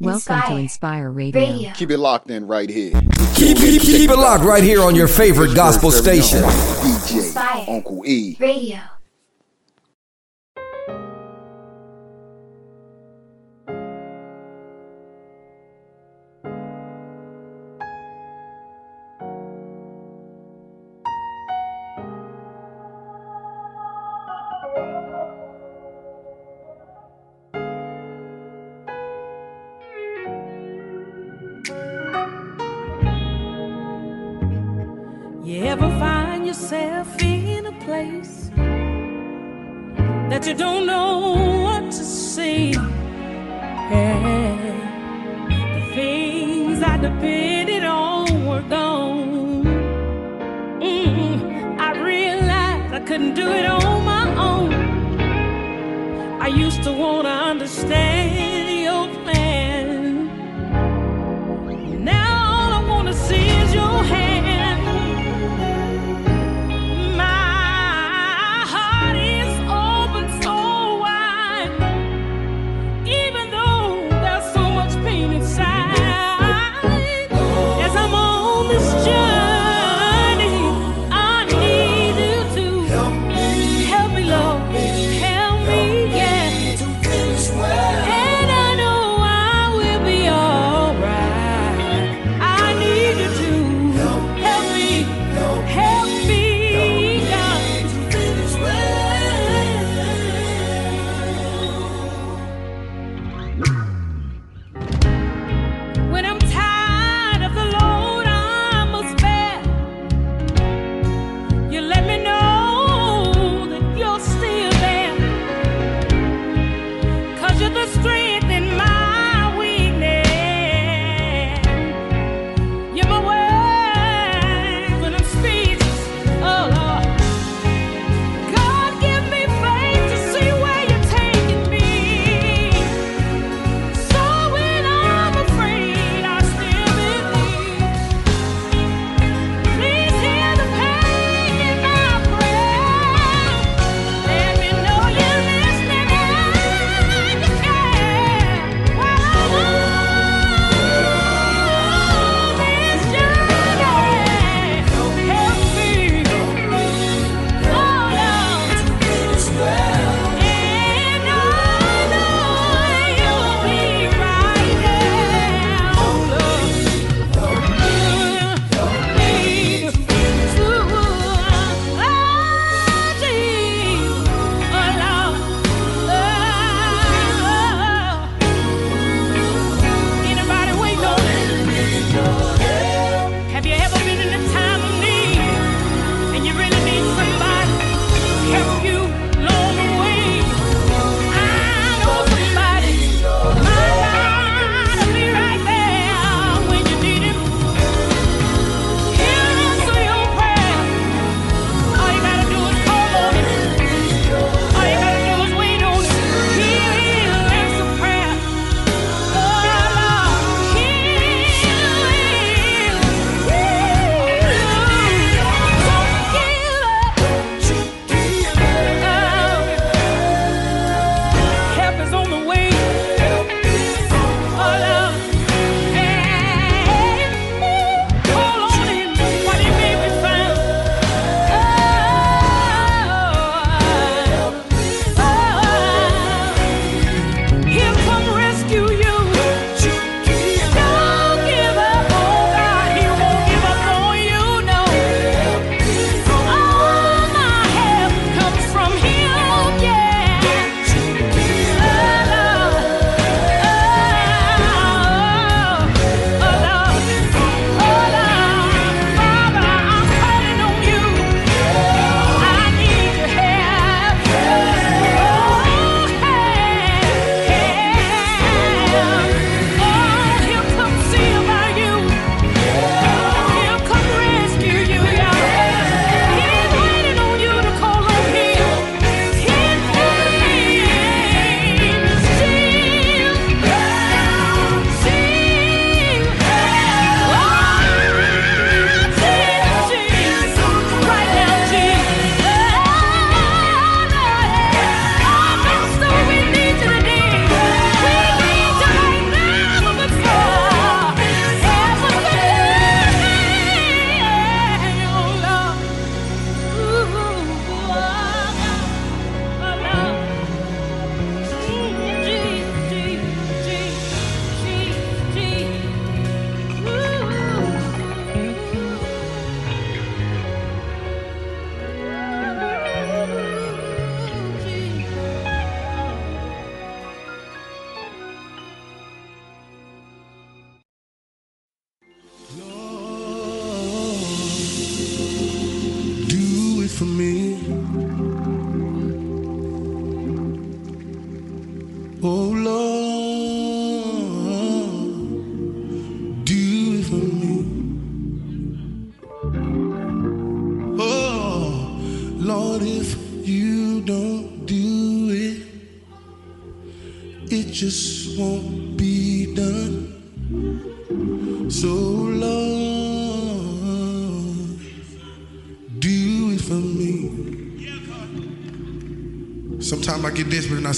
Welcome Inspire. to Inspire Radio. Radio. Keep it locked in right here. Keep, keep, keep it locked right here on your favorite gospel station. DJ Uncle E. Radio.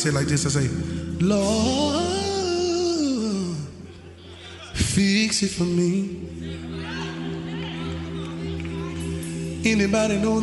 say like this. I say, Lord, fix it for me. Anybody know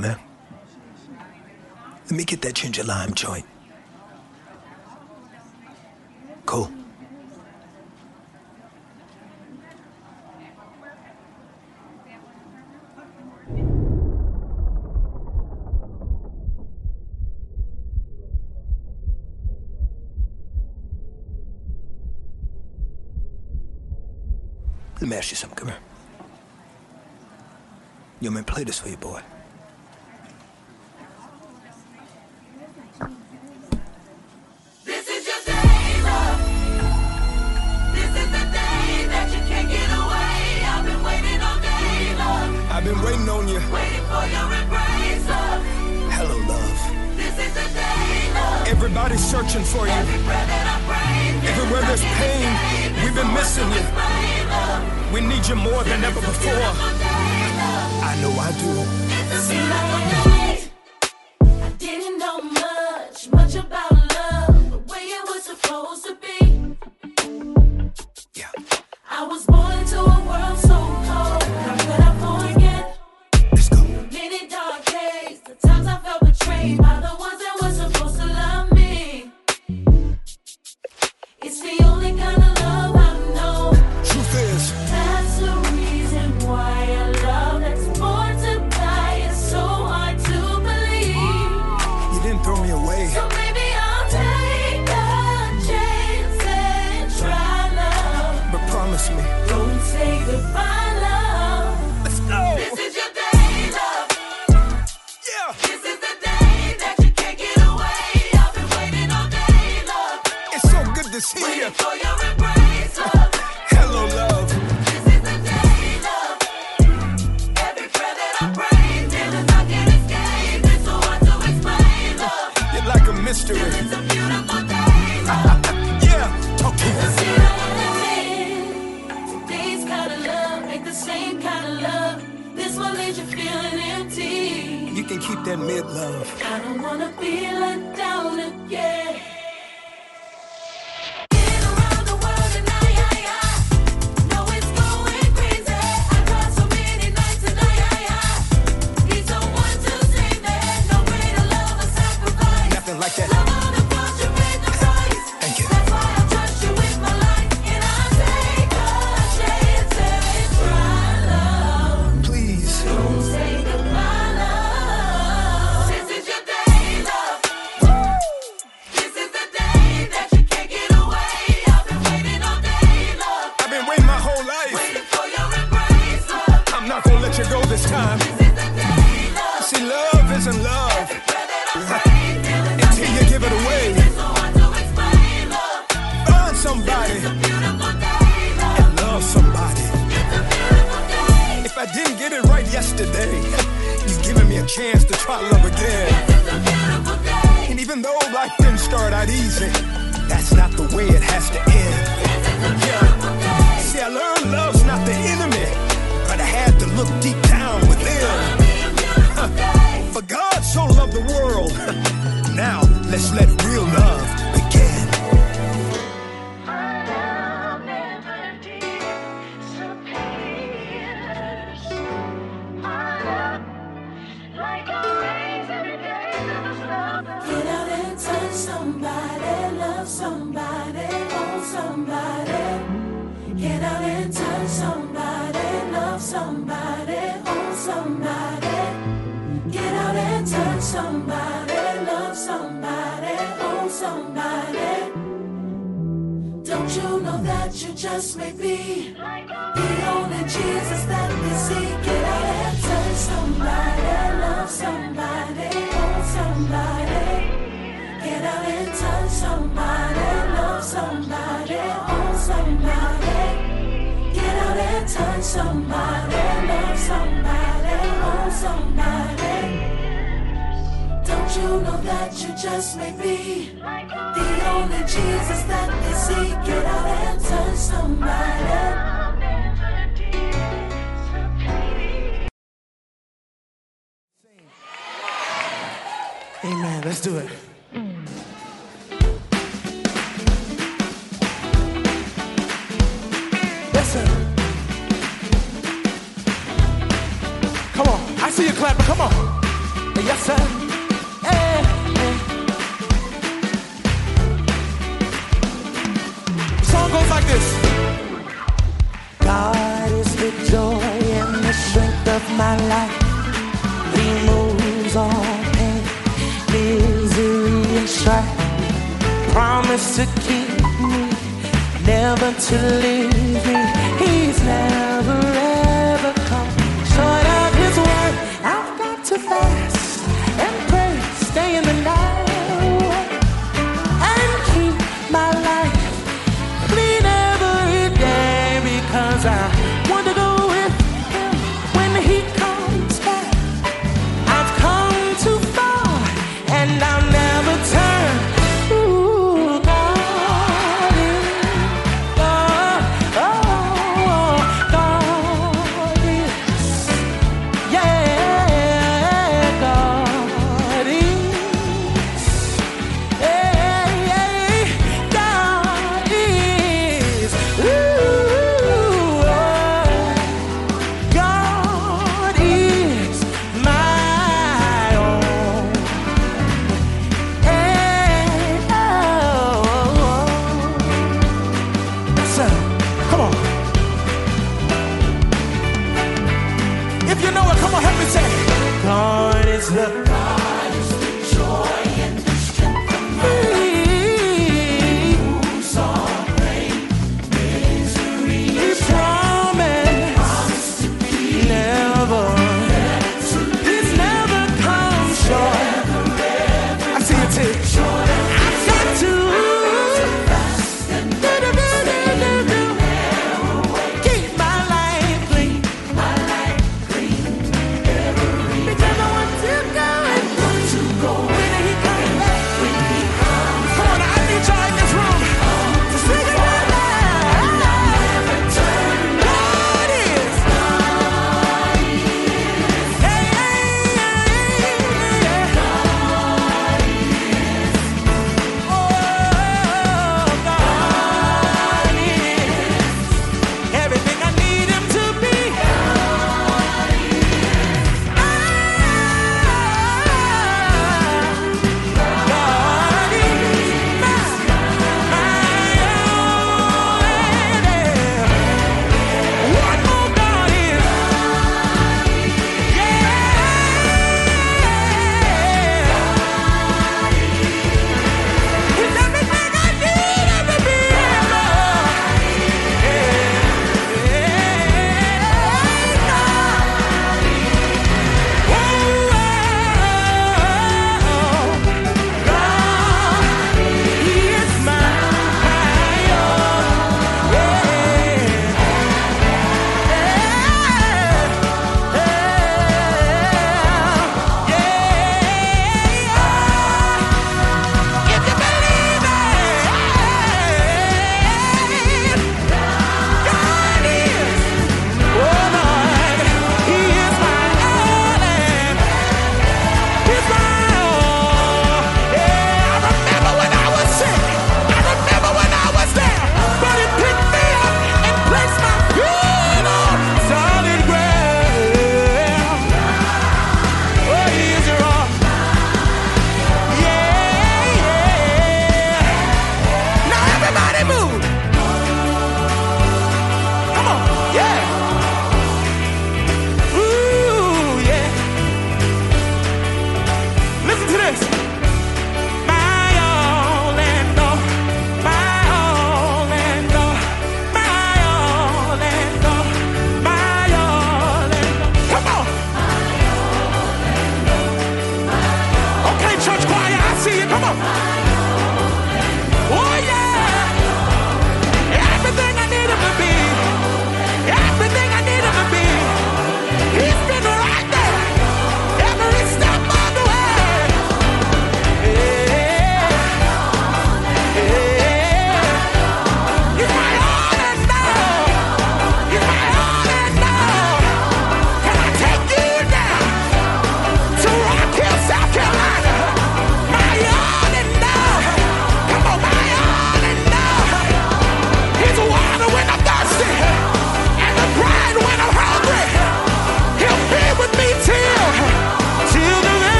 Let me get that ginger lime joint. Cool. Let me ask you something. Come here. Yo, man, play this for your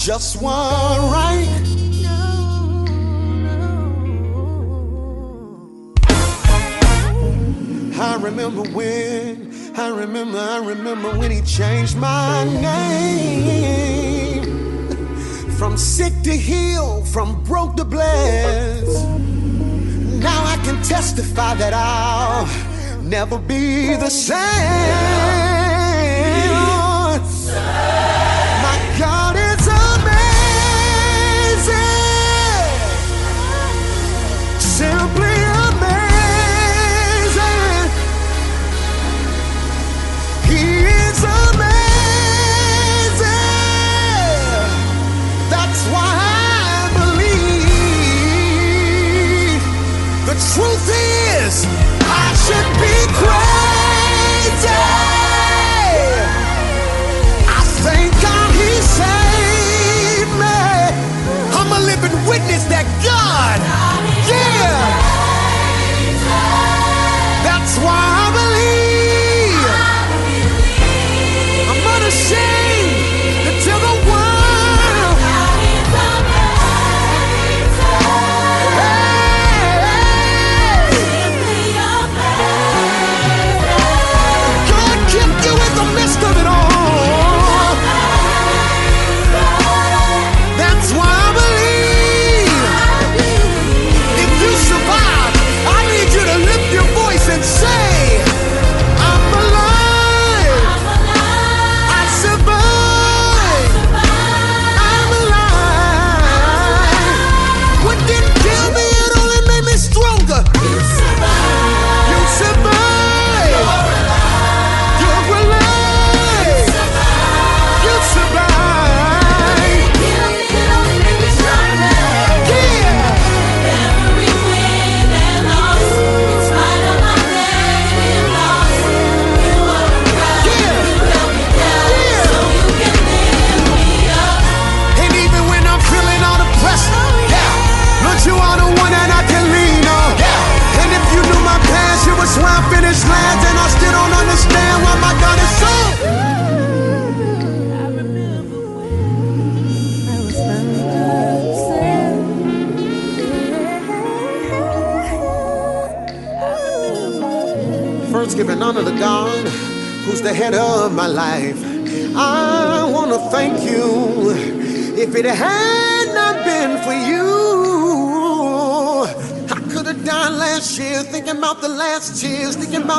just one right. No, no. I remember when, I remember, I remember when he changed my name. From sick to heal, from broke to blessed. Now I can testify that I'll never be the same.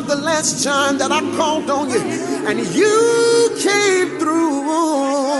the last time that I called on you and you came through.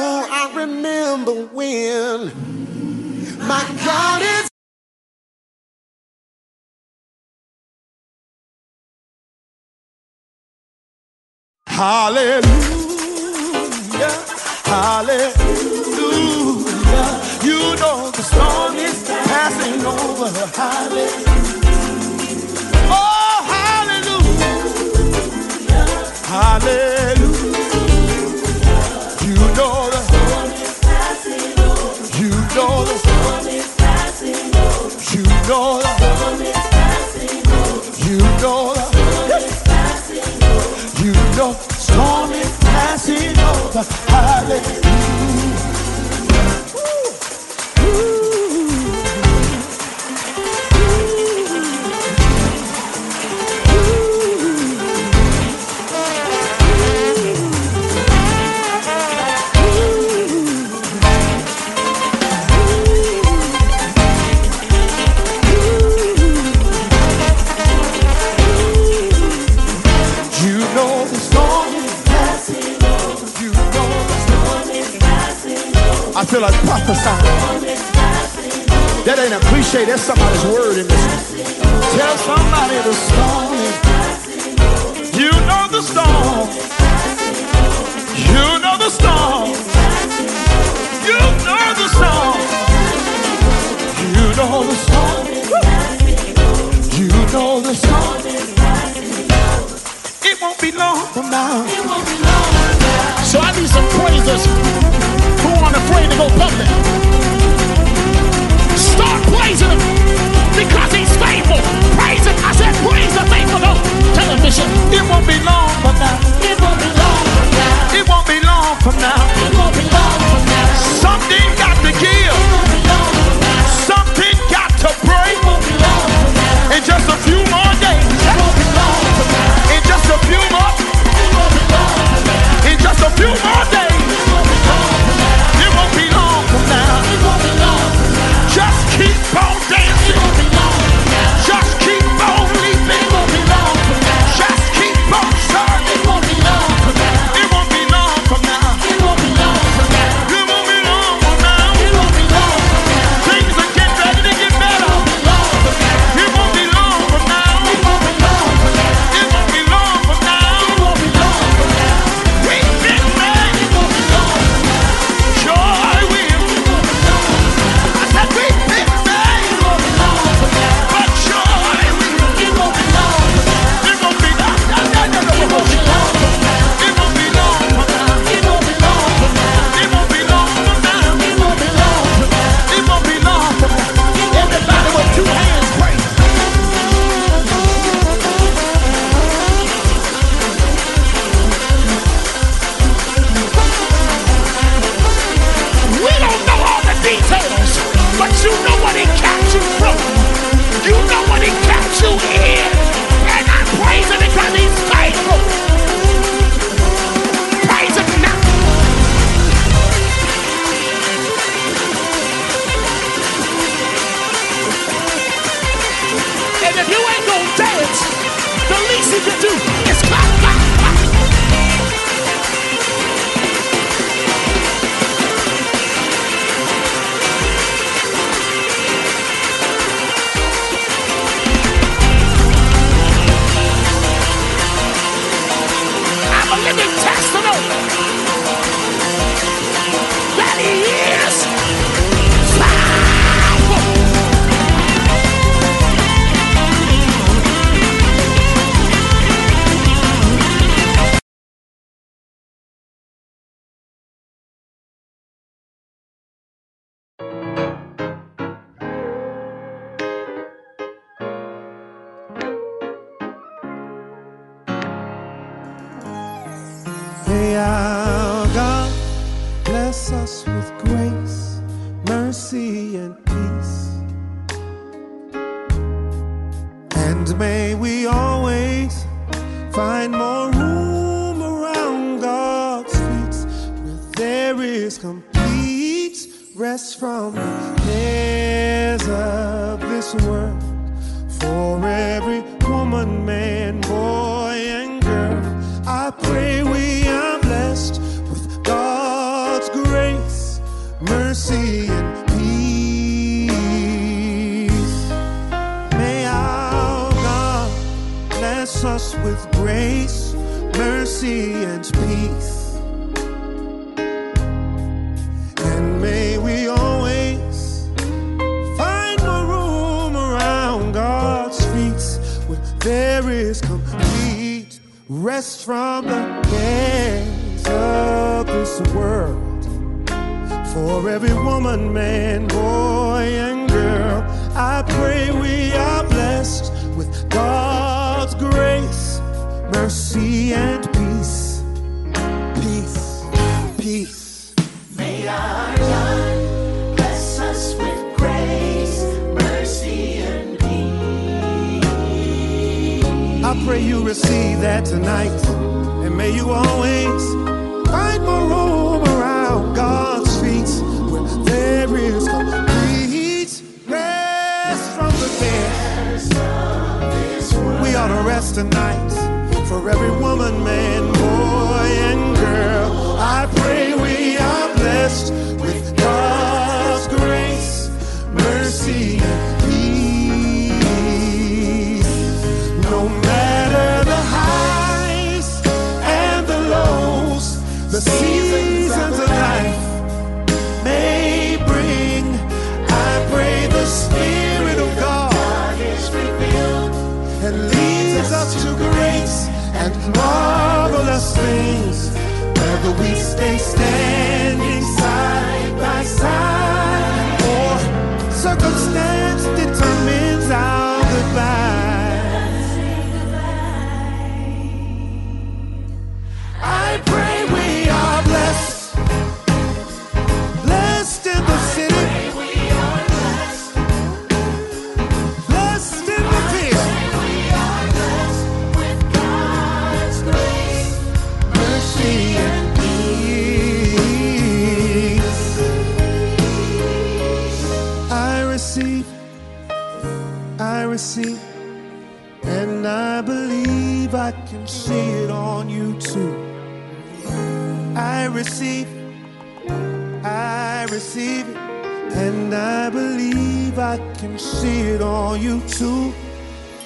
Receive it, and I believe I can see it on you too.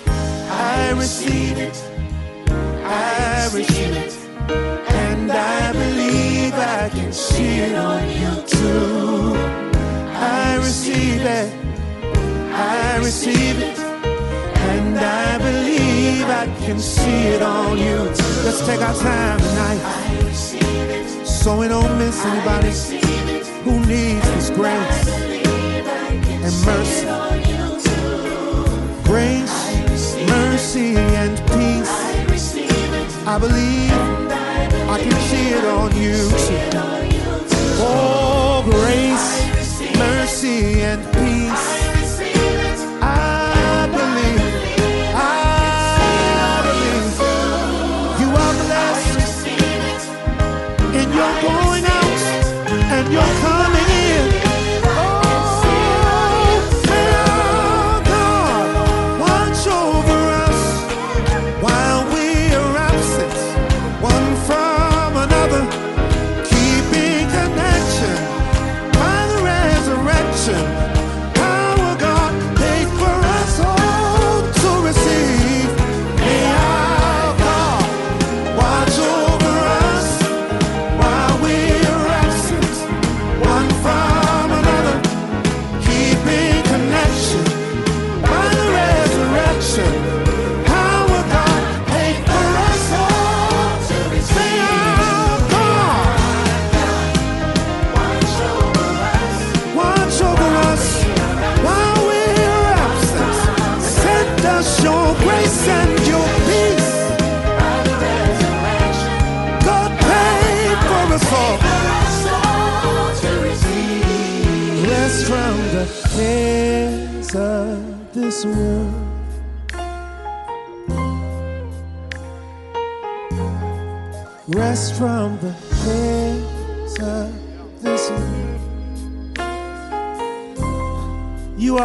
I receive it, I receive it, and I believe I can see it on you too. I receive it, I receive it, and I believe I can see it on you. Let's take our time tonight. So we don't miss anybody who needs His grace and mercy. Grace, mercy, and peace. I believe I can see it on you. Oh, grace, mercy, and peace.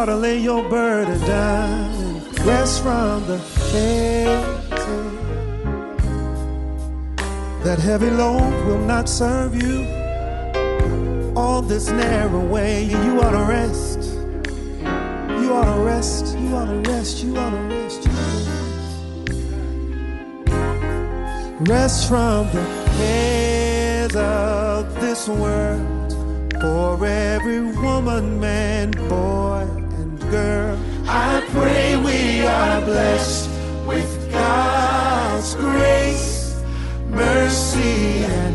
Ought to lay your burden down and rest from the of that heavy load will not serve you on this narrow way. You ought to rest. You ought to rest. You ought to rest. You ought to rest. You ought to rest. Rest from the cares of this world. For every woman, man, boy, girl, I pray we are blessed with God's grace, mercy, and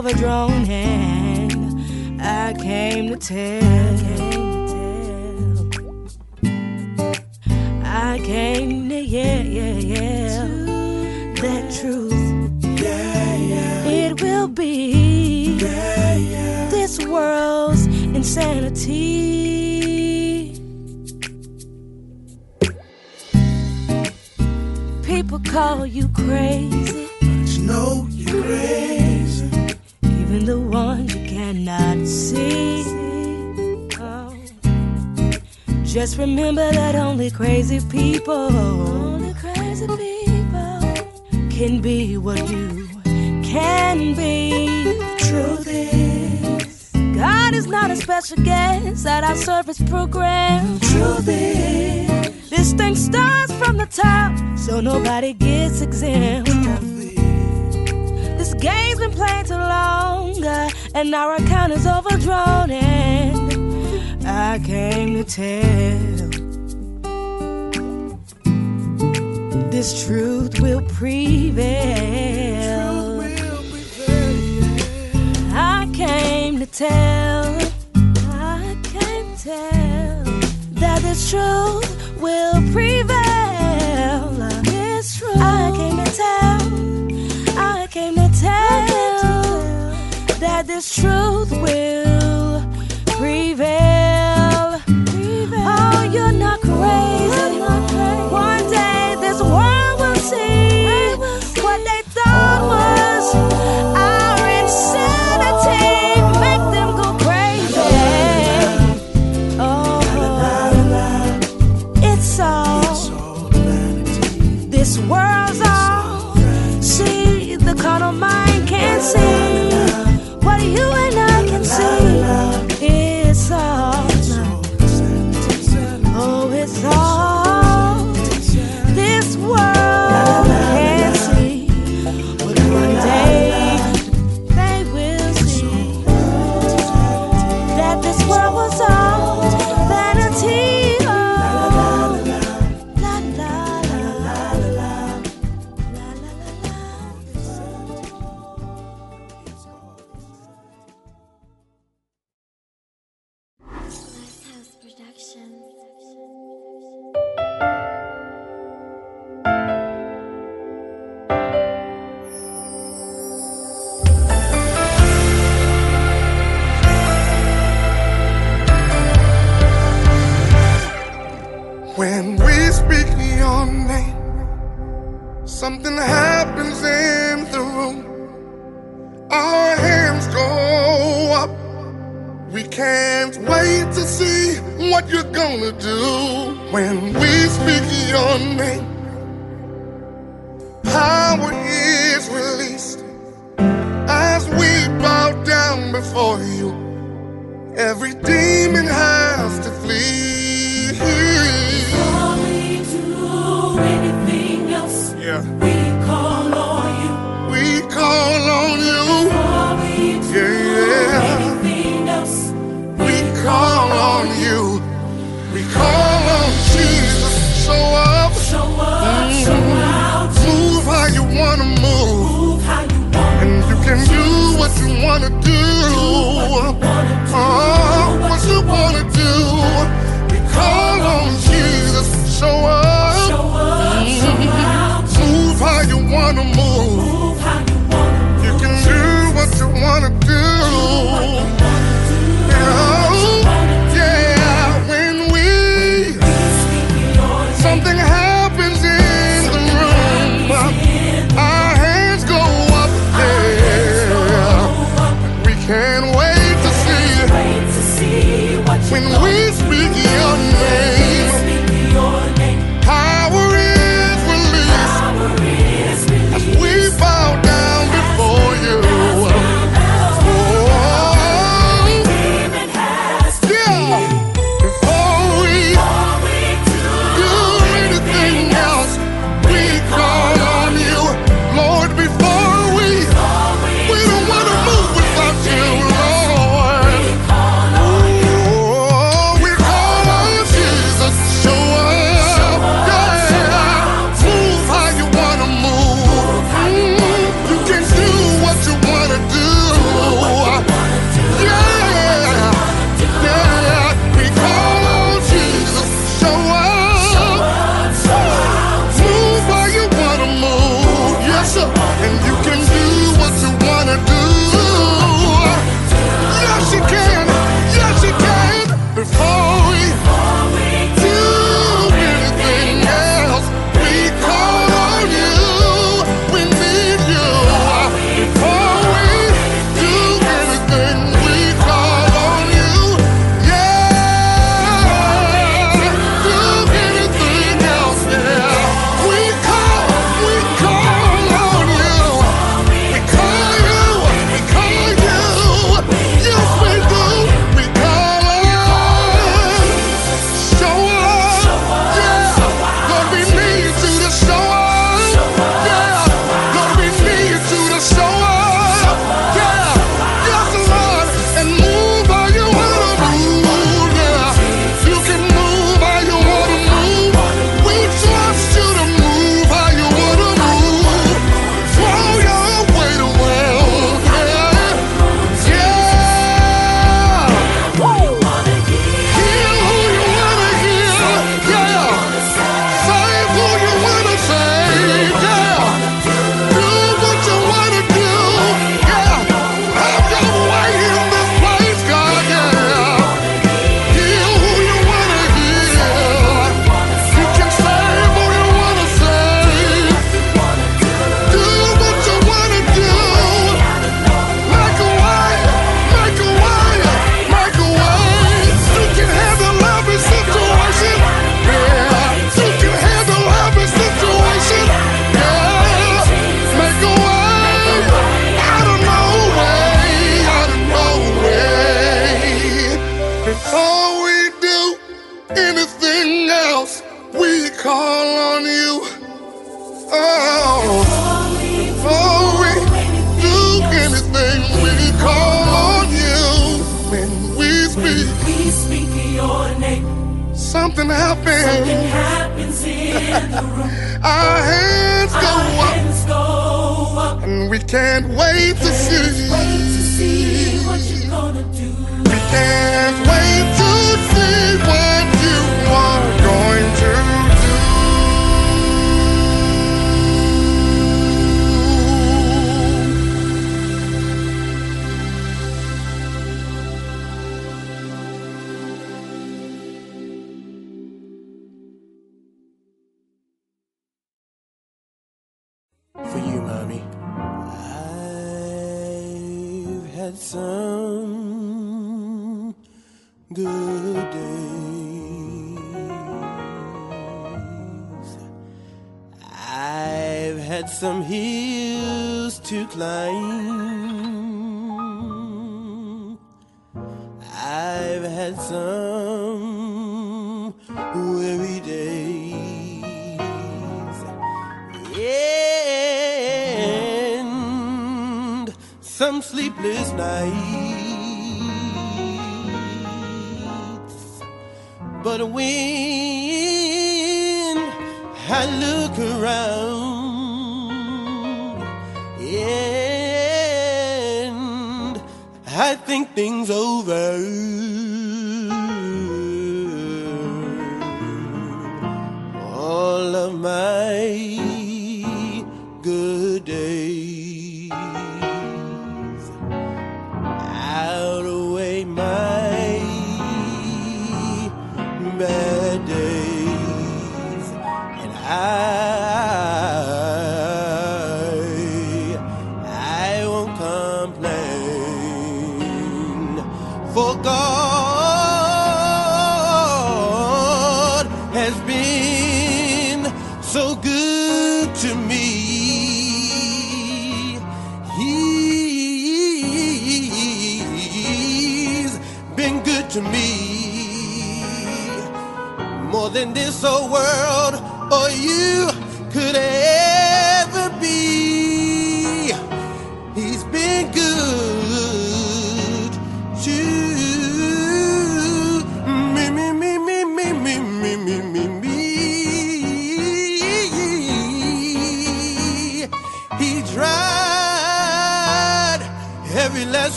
account is overdrawn. And I came to tell,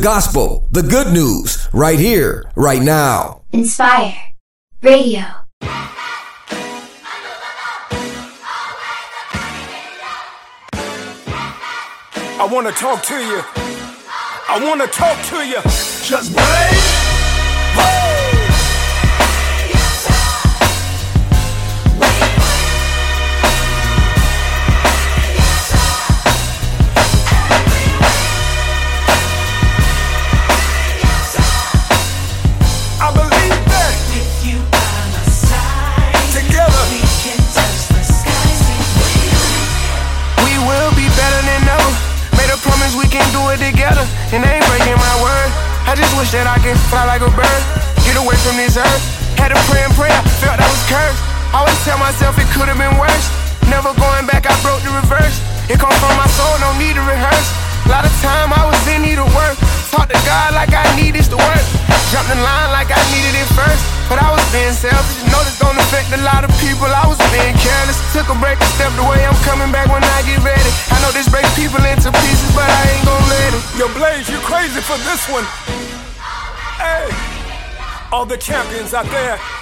gospel, the good news, right here, right now. Inspire Radio. I want to talk to you. I want to talk to you. Just wait. Champions out there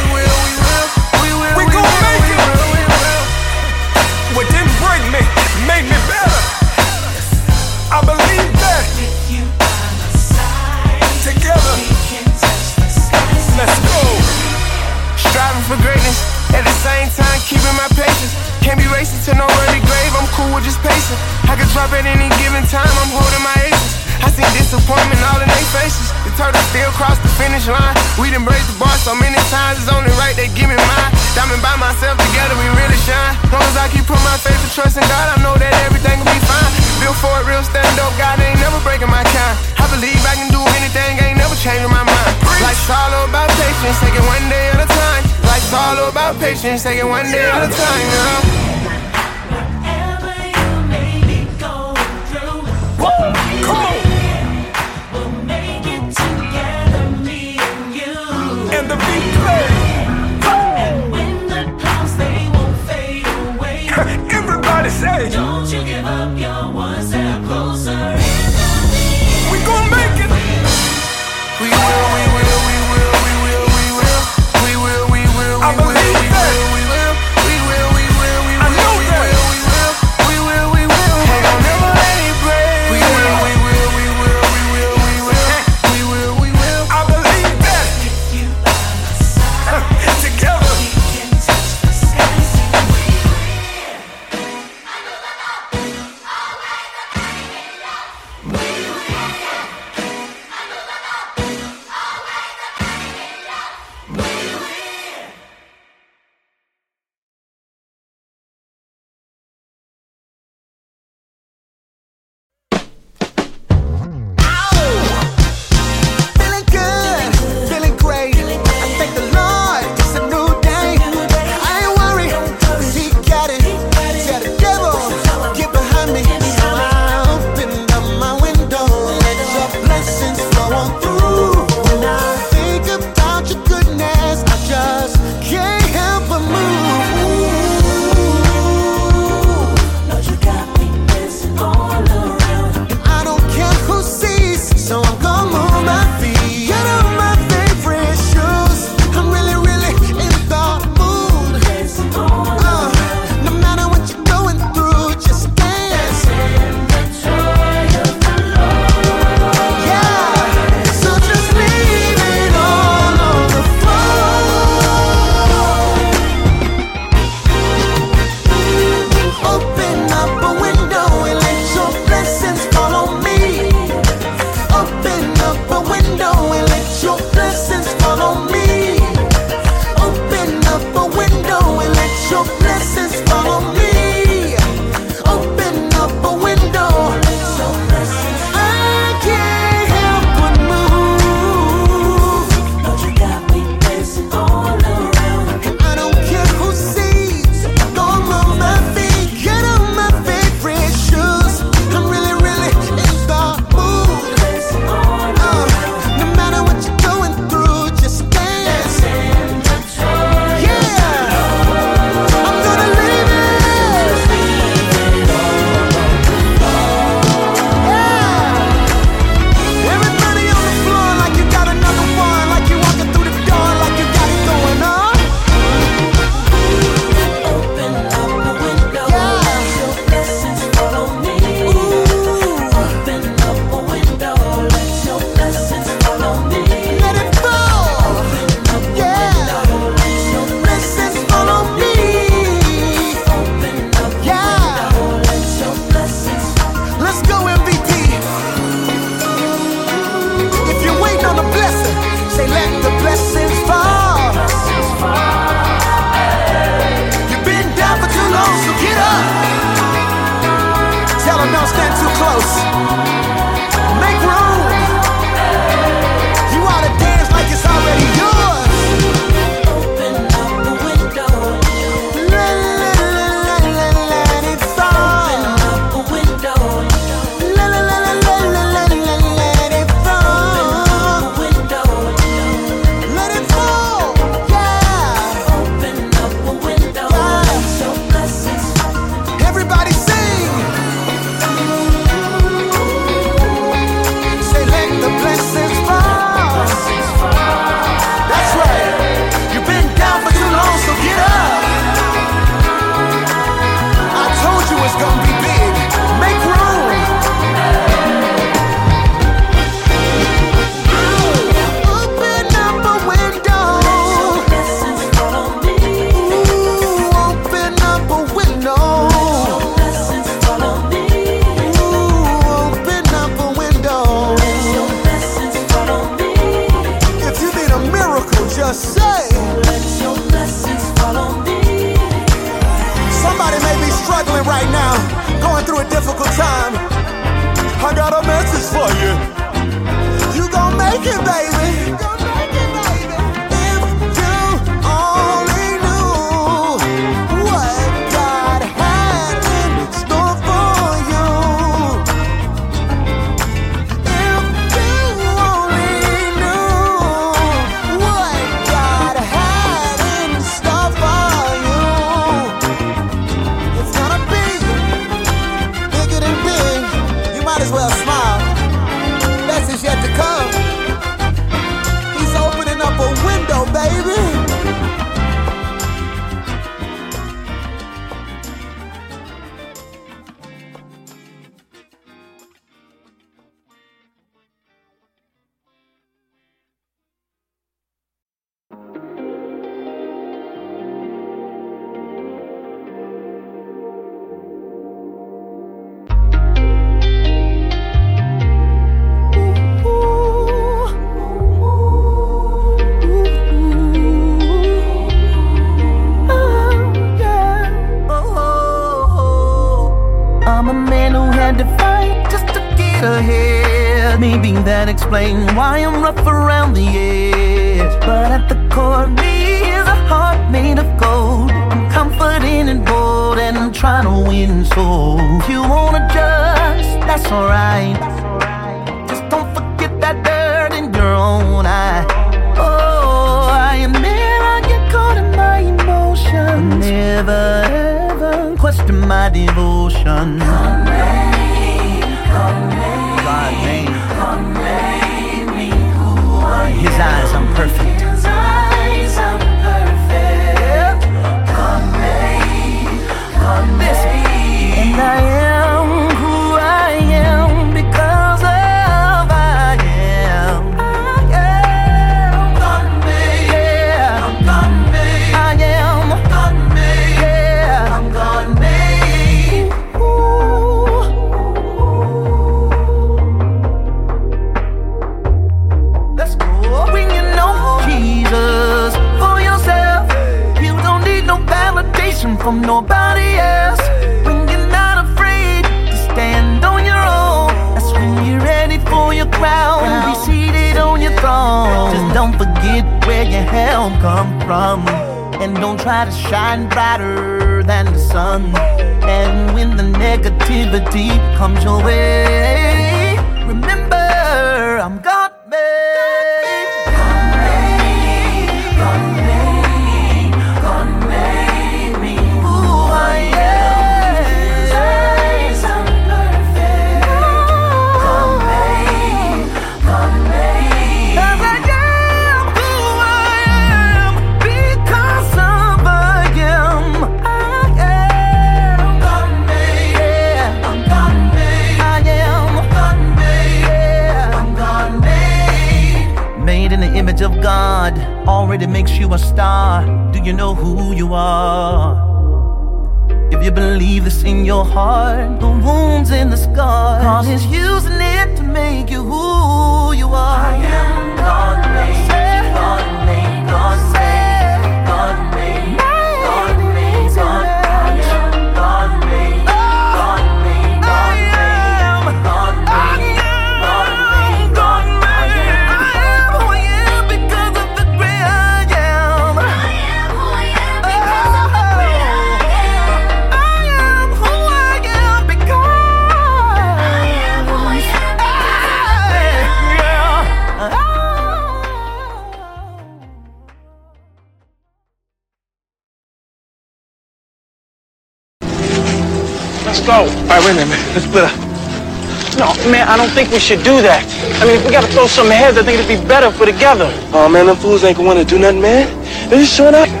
we should do that. I mean, if we gotta throw some heads, I think it'd be better for together. Oh man, them fools ain't gonna wanna do nothing, man. They're just showing up.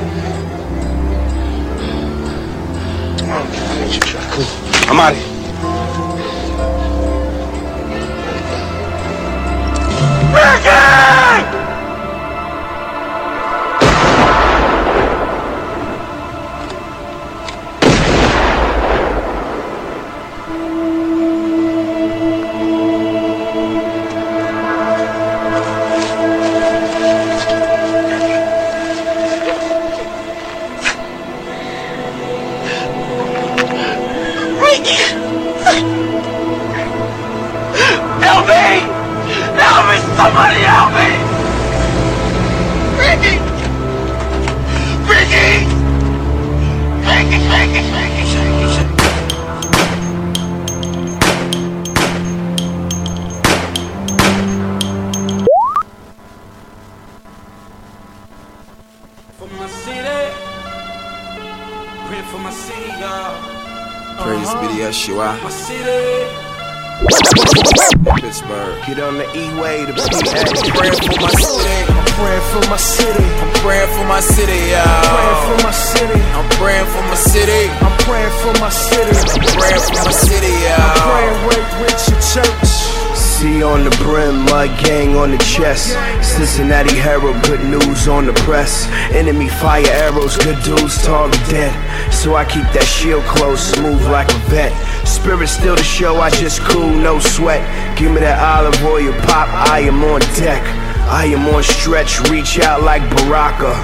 Fire arrows, good dudes, tall to dead. So I keep that shield close, smooth like a vet. Spirit still to show, I just cool, no sweat. Give me that olive oil pop, I am on deck. I am on stretch, reach out like Baraka.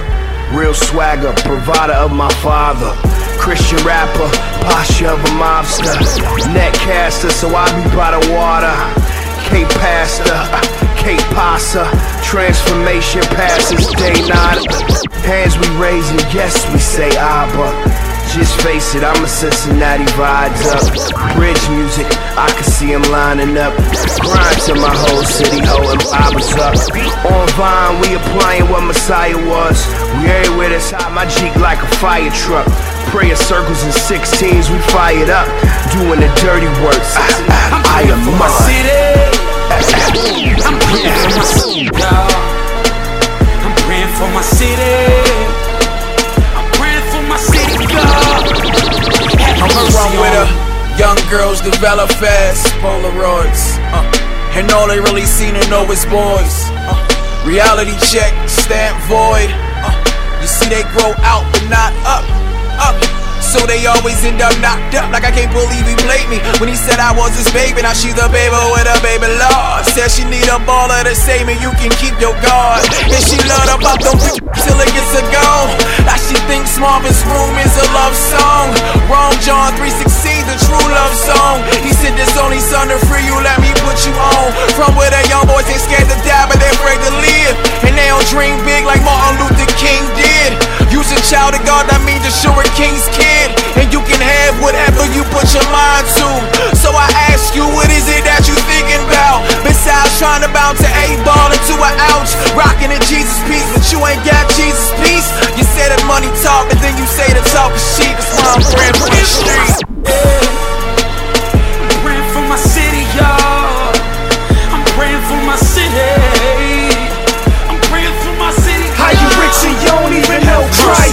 Real swagger, provider of my father. Christian rapper, posture of a mobster. Net caster, so I be by the water. K-Pastor, K pasta transformation passes day nine. Hands we raising, yes we say Abba. Just face it, I'm a Cincinnati rides up. Bridge music, I can see him lining up. Grind to my whole city, holding bobbers up. On Vine, we applying what Messiah was. We everywhere that's hot, my Jeep like a fire truck. Prayer circles and 16s, we fired up. Doing the dirty work. I, I, I am for my city. I'm praying for my city. I'm praying for my city. I'm praying for my city. I'm a run with her. Young girls develop fast, Polaroids. Uh, and all they really seem to know is boys. Reality check, stamp void. Uh, you see, they grow out but not up, up. So they always end up knocked up. Like I can't believe he played me when he said I was his baby. Now she's a baby with a baby law. Said she need a baller to save me. You can keep your guard. And she love to pop them till it gets a go. Like she thinks Marvin's room is a love song. Wrong John 316, the true love song. He said this only son to free you. Let me put you on. From where the young boys ain't scared to die, but they afraid to Besides trying to eight ball into an ouch, rocking a Jesus piece, but you ain't got Jesus peace. You say that money talk, but then you say the talk is cheap. That's why I'm praying for the streets. I'm praying for my city, y'all. I'm praying for my city. I'm praying for my city. How you rich and you don't even know Christ?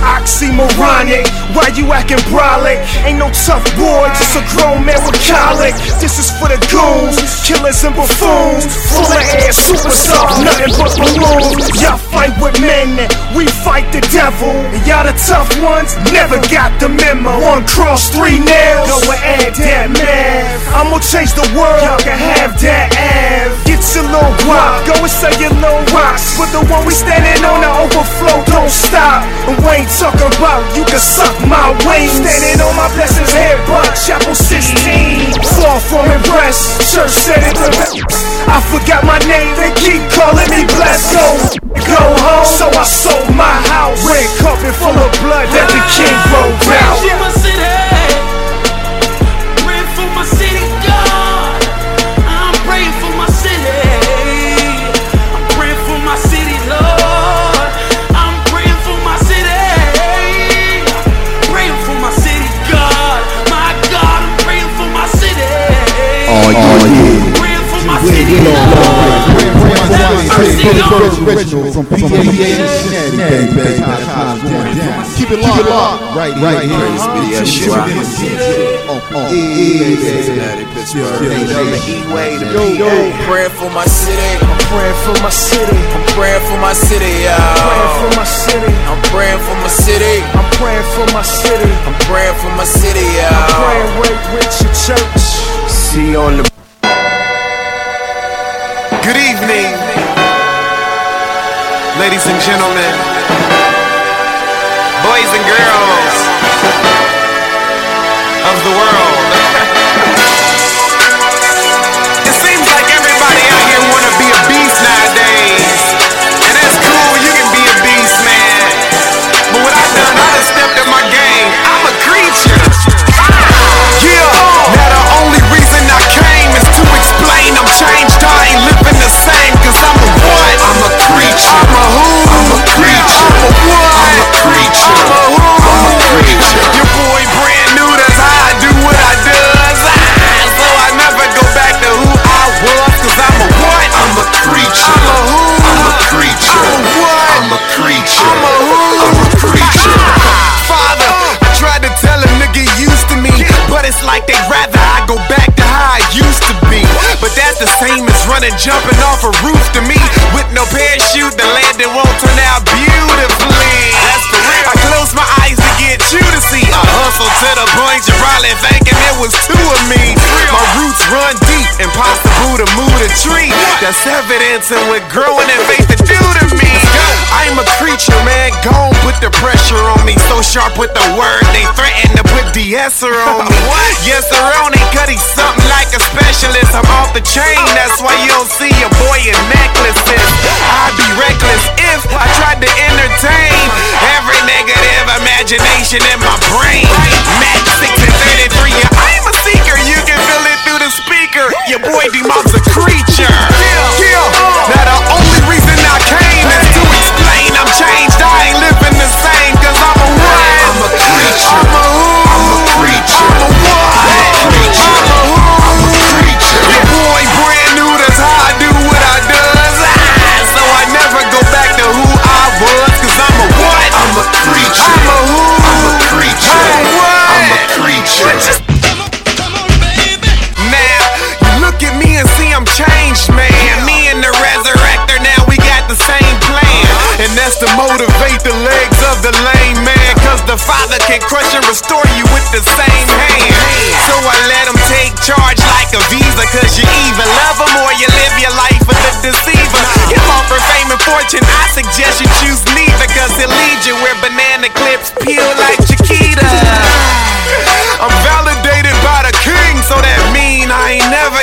Oxymoronic, why you acting brolic? Ain't no tough boy, just a grown man with colic. This is for the goons, killers and buffoons. Full of air, super soft, nothing but balloons. Y'all fight with men, we fight the devil. Y'all the tough ones, never got the memo. One cross, three nails, go and add that math. I'ma change the world, y'all can have that ass. Get your little rock, go and sell your little rocks. But the one we standing on, the overflow don't stop. And ain't talking about you can suck my wings. Standing on my blessings, head butt, chapel 16. Far from impressed, church said it the. I forgot my name, they keep calling me blessed. Go, go home. So I sold my house. Red carpet full of blood that the king Praying out. Original from PA Cincinnati, baby, baby. Keep it locked, locked, right, right here. Praise be to Yeshua. On, on, yeah, Cincinnati, Pittsburgh. E-way, the Yo, yo, praying for my city. I'm praying for my city. I'm praying for my city, Praying for my city. I'm praying for my city. I'm praying for my city. I'm praying for my city, I'm praying right with your church. See you on the. Good evening, ladies and gentlemen, boys and girls of the world. I'm a who? I'm a. I'm a what? I'm a. I'm a who? I'm a. Your boy brand new, that's how I do what I. Ah, so I never go back to who I was, cause I'm a what? I'm a. I'm a who? I'm a creature. I'm a what? I'm a. I'm a who? I'm a creature. Father, I tried to tell a nigga used to me, but it's like they rather I go back to how I used to be. But that's the same as running, jumping off a roof to me. No parachute, the landing won't turn out beautifully. That's for real. I close my eyes to get you see. I hustle to the point you're probably thinking it was two of me. My roots run deep, impossible to move the tree. That's evidence of what growing in faith to do to me. I'm a creature, man. Gon' put the pressure on me. So sharp with the word, they threaten to put the esser on me. Yes, sir, on it, cause he's something like a specialist. I'm off the chain, that's why you don't see a boy in necklaces. I'd be reckless I tried to entertain every negative imagination in my brain. Matt 6 and 33, yeah, I'm a seeker. You can feel it through the speaker. Your boy D-Mob's a creature. Yeah. Now the only reason I came is to explain I'm changed. I ain't living the same cause I'm a what? I'm a creature. I'm a the legs of the lame man. Cause the Father can crush and restore you with the same hand. So I let him take charge like a visa. Cause you either love him or you live your life with the deceiver. Him offer fame and fortune, I suggest you choose neither. Cause he'll lead you where banana clips peel like Chiquita. I'm validated by the king, so that mean I ain't never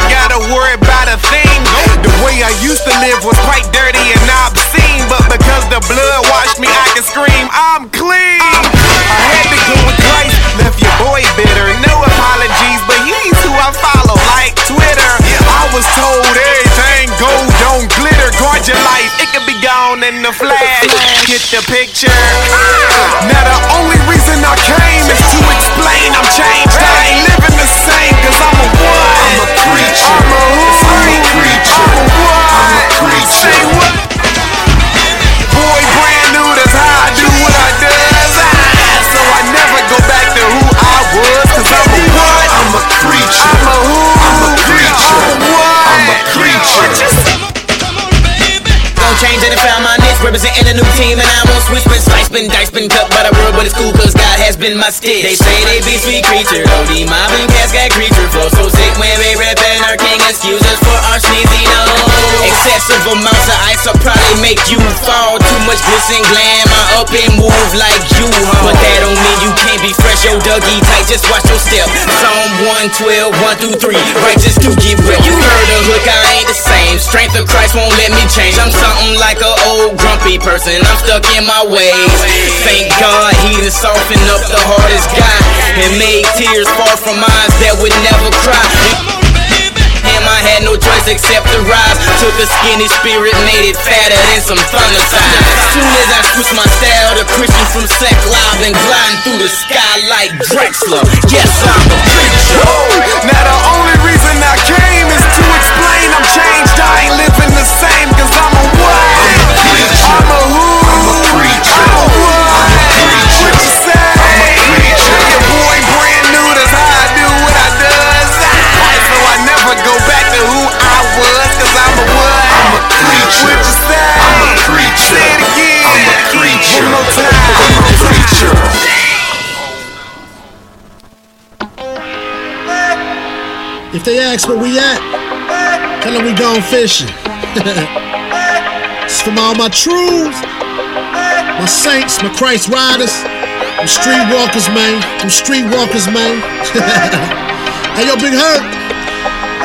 way I used to live was quite dirty and obscene, but because the blood washed me, I can scream, I'm clean. I had to go with Christ, left your boy bitter. No apologies, but he's who I follow, like Twitter. I was told everything gold don't glitter. Guard your life, it could be gone in the flash. Get the picture. Ah! Now the only reason I came is to explain I'm changed. I ain't living the same cause I'm a what? I'm a creature. I'm a who? Niche, representing a new team, and I won't switch. Been diced, been cut by the world, but it's cool, cause God has been my stitch. They say they be sweet creature, though the mob and cats got creature flow. So sick when they reppin' our king, excuse us for our sneezy nose. Excessive amounts of ice will probably make you fall. Too much glitz and glam, I up and move like you, huh? But that don't mean you can't be fresh, yo, Dougie tight, just watch your step. Psalm 112, 1 through 3, righteous to get wet. You heard the hook, I ain't the same. Strength of Christ won't let me change. I'm something like a old grumpy person. I'm stuck in my ways. Thank God he done softened up the hardest guy and made tears fall from eyes that would never cry. I had no choice except to rise. Took a skinny spirit, made it fatter than some thunder signs. Soon as I switched my style to Christian from Sec Live and gliding through the sky like Drexler. Yes, I'm a preacher. Now the only reason I came is to explain I'm changed. I ain't living the same cause I'm a what? I'm a who? They ask where we at, tell them we gone fishing. it's from all my truths, my saints, my Christ riders, them street walkers, man. Them street walkers, man. hey, yo, Big Hurt.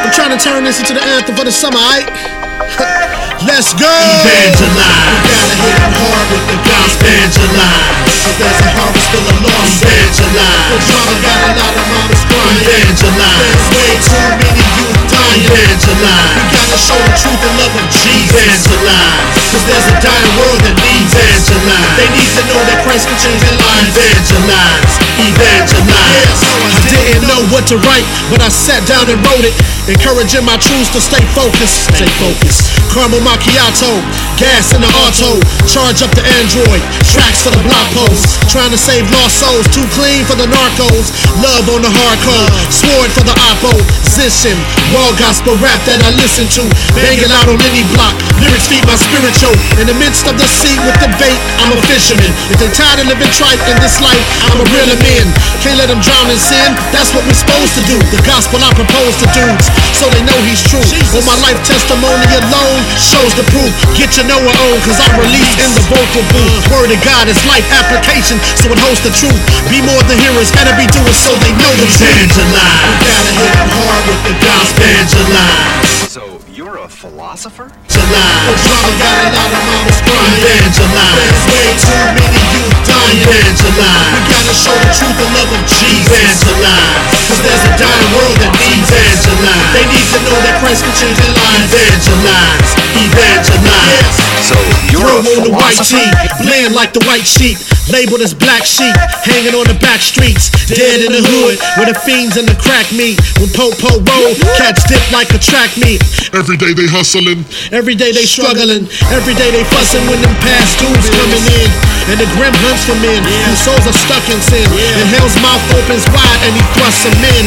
I'm trying to turn this into the anthem for the summer, aight? Let's go! Evangelize. We gotta hit hard with the. Evangelize. Cause there's a harvest full of lost. Evangelize. The drama got a lot of mamas crying. Evangelize. There's way too many youth dying. Evangelize. We gotta show the truth and love of Jesus. Evangelize. Cause there's a dying world that needs Evangelize. They need to know that Christ can change their lives. Evangelize. Evangelize. I didn't know what to write, but I sat down and wrote it. Encouraging my troops to stay focused. Stay focused. Caramel macchiato, gas in the auto. Charge up the Android, tracks for the block posts. Trying to save lost souls, too clean for the narcos. Love on the hardcore, sword for the oppo. position. Raw gospel rap that I listen to. Banging out on any block. Lyrics feed my spiritual. In the midst of the sea with the bait, I'm a fisherman. If they tired of living trite in this life, I'm a real man. Can't let them drown in sin. That's what we're supposed to do. The gospel I propose to dudes, so they know he's true. On my life testimony alone shows the proof. Get your Noah on, cause I'm released in the vocal booth. Word of God is life application, so it holds the truth. Be more than hearers, gotta be doers so they know the truth. Evangelize. We gotta hit 'em hard with the gospel. Evangelize. So you're a philosopher? Evangelize. The drama got a lot of mamas crying. Evangelize. There's way too many youth dying. Evangelize. We gotta show the truth and love of Jesus. Evangelize. Cause there's a dying world that needs evangelize. They need to know that Christ can change their lives. Evangelize. Evangelize. So you're Throw a on the white philosopher? tee, bland like the white sheep, labeled as black sheep, hanging on the back streets, dead in the hood, where the fiends and the crack meet. When po-po roll, cats dip like a track meet. Every day they hustling, every day they struggling, every day they fussing when them past dudes coming in. And the grim hunts for men whose souls are stuck in sin. And hell's mouth opens wide and he thrusts them in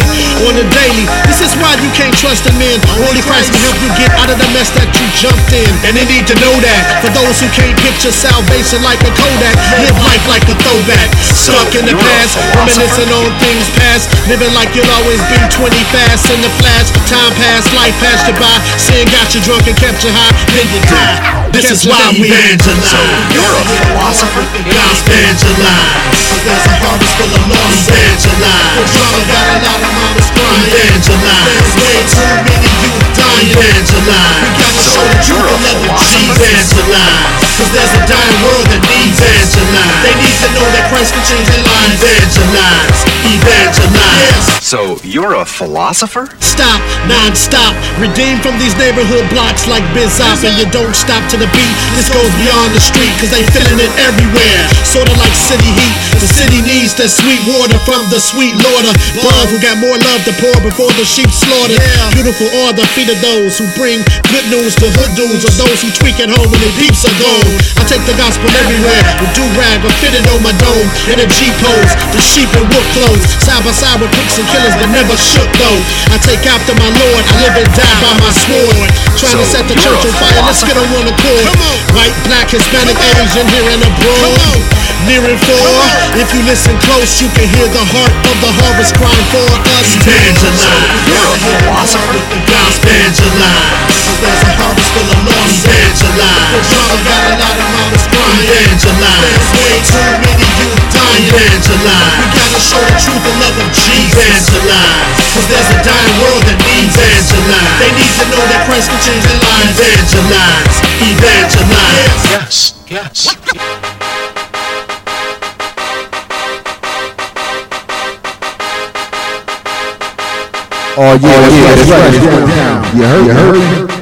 on the daily. This is why you can't trust the men. Only Christ can help you get out of the mess that you jumped in. And they need to know that. For those who can't picture salvation like a Kodak, live life like a throwback. Stuck in the past, reminiscing on things past. Living like you'll always be 20 fast in the flash. Time passed, life passed you by. Sin got you drunk and kept you high. Then you die. This is why we evangelize. So you're a philosopher? Gospel evangelize. There's a harvest full of lost evangelize. The drama got a lot of mamas crying. Evangelize. There's way too many youth dying. Evangelize. We gotta So show the you're a love of philosopher? Jesus. Evangelize. Cause there's a dying world that needs evangelize. They need to know that Christ can change their lives. Evangelize. Evangelize. So you're a philosopher? Stop, non-stop Redeemed from these neighborhood blocks like Bizop And you don't stop to the beat This goes beyond the street Cause they feeling it everywhere Sorta like city heat The city needs that sweet water from the sweet Lord above Who got more love to pour before the sheep slaughtered Beautiful are the feet of those who bring good news to hood dudes Or those who tweak at home when their peeps are gone. I take the gospel everywhere With do-rag or fitted on my dome. In a G-pose The sheep and wolf clothes. Side by side with pricks and killers that never shook though I take after my Lord I live and die by my sword. Trying to set the church on fire Let's get on one accord. White, black, Hispanic, Asian Here and abroad Near and far If you listen close You can hear the heart of the harvest Crying for us. Evangelize You're a philosopher? the gospel evangelize There's a harvest full of lost evangelize The drama got a lot of mamas crying. Evangelize There's way too many youth dying evangelize We gotta show the truth and love of Jesus. Evangelize Cause there's a dying world that needs evangelize They need to know that Christ can change their lives. Evangelize Evangelize. Yes, yes. Oh yeah, yeah, that's right. It's going down. You heard, you heard.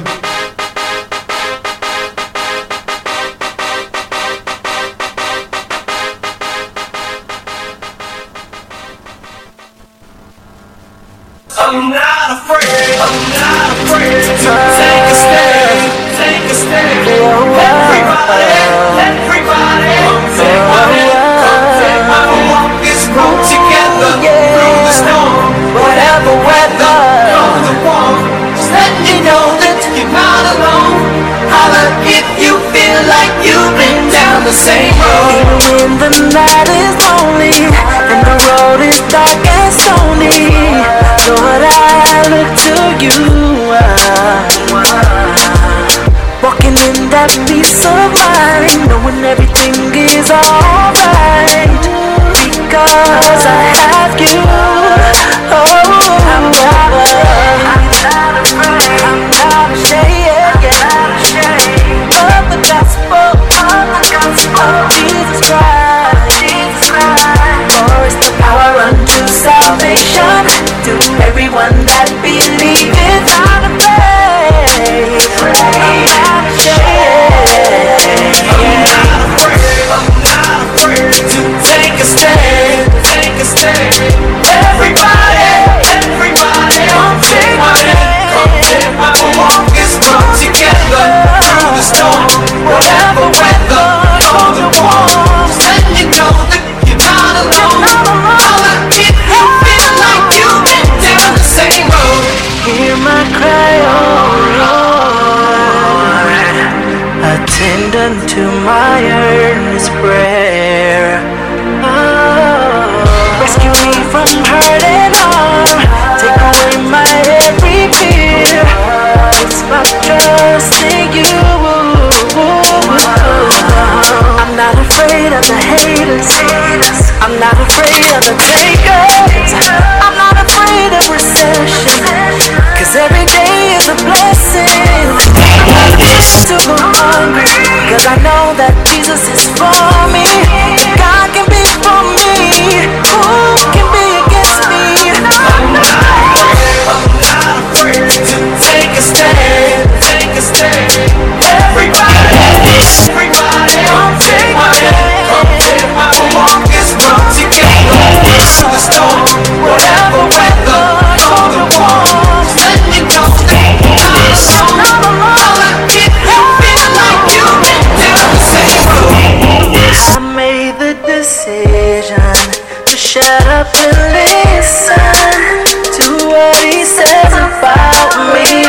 And listen to what he says about me.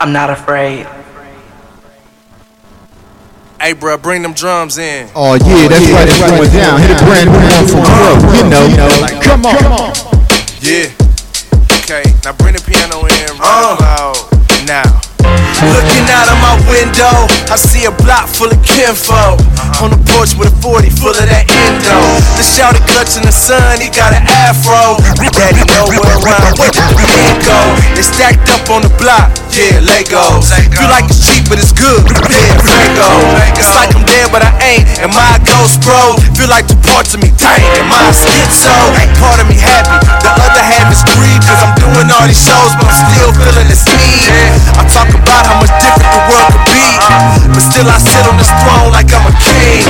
I'm not afraid. Hey, bro, bring them drums in. Oh yeah, that's oh, right. It's going down. Hit a brand new one from Crow. You know. Come on. Come on. Yeah. Okay, now bring the piano in right uh. about now. Looking out of my window, I see a block full of kinfolk. Uh-huh. On the porch with a 40 full of that endo. The shouted clutching the sun, he got an afro. Daddy nowhere around, where did the wind go? They stacked up on the block, yeah, Legos. Feel like it's cheap, but it's good, yeah, Lego. It's like I'm dead, but I ain't. Am I a ghost, bro? Feel like two parts of me, dang, am I schizo? Part of me happy, the other half is grief, cause I'm doing all these shows, but I'm still feeling this need. I talk about how much different the world could be, but still I sit on this throne like I'm a king.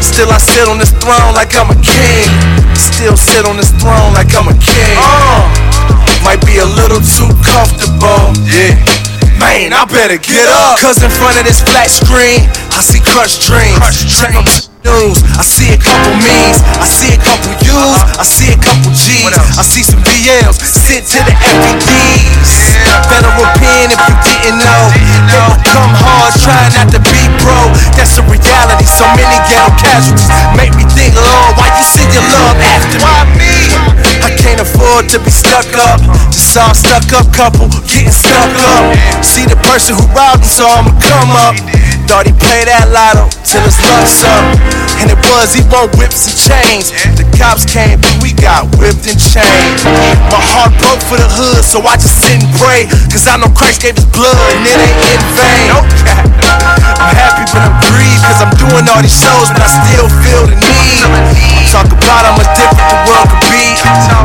Still I sit on this throne like I'm a king. Still sit on this throne like I'm a king. Uh. Might be a little too comfortable. Yeah. Man, I better get up. Cause in front of this flat screen, I see crushed dreams. Check my news, I see a couple me's, I see a couple U's, uh-huh. I see a couple G's, I see some BLs sent to the FBDs. Federal pen if you didn't know. They will come hard, trying not to be bro. That's the reality. So many ghetto casualties make me think, Lord, why you send your love after me? Why me? I can't afford to be stuck up. Just saw a stuck up couple getting stuck up. See the person who robbed him, so I'ma come up. Thought he played that lotto till his luck's up. And it was, he won whips and chains. The cops came, but we got whipped and chained. My heart broke for the hood, so I just sit and pray. Cause I know Christ gave his blood and it ain't in vain. I'm happy, but I'm grieved. Cause I'm doing all these shows, but I still feel the need. I'm talking about how much different the world could be.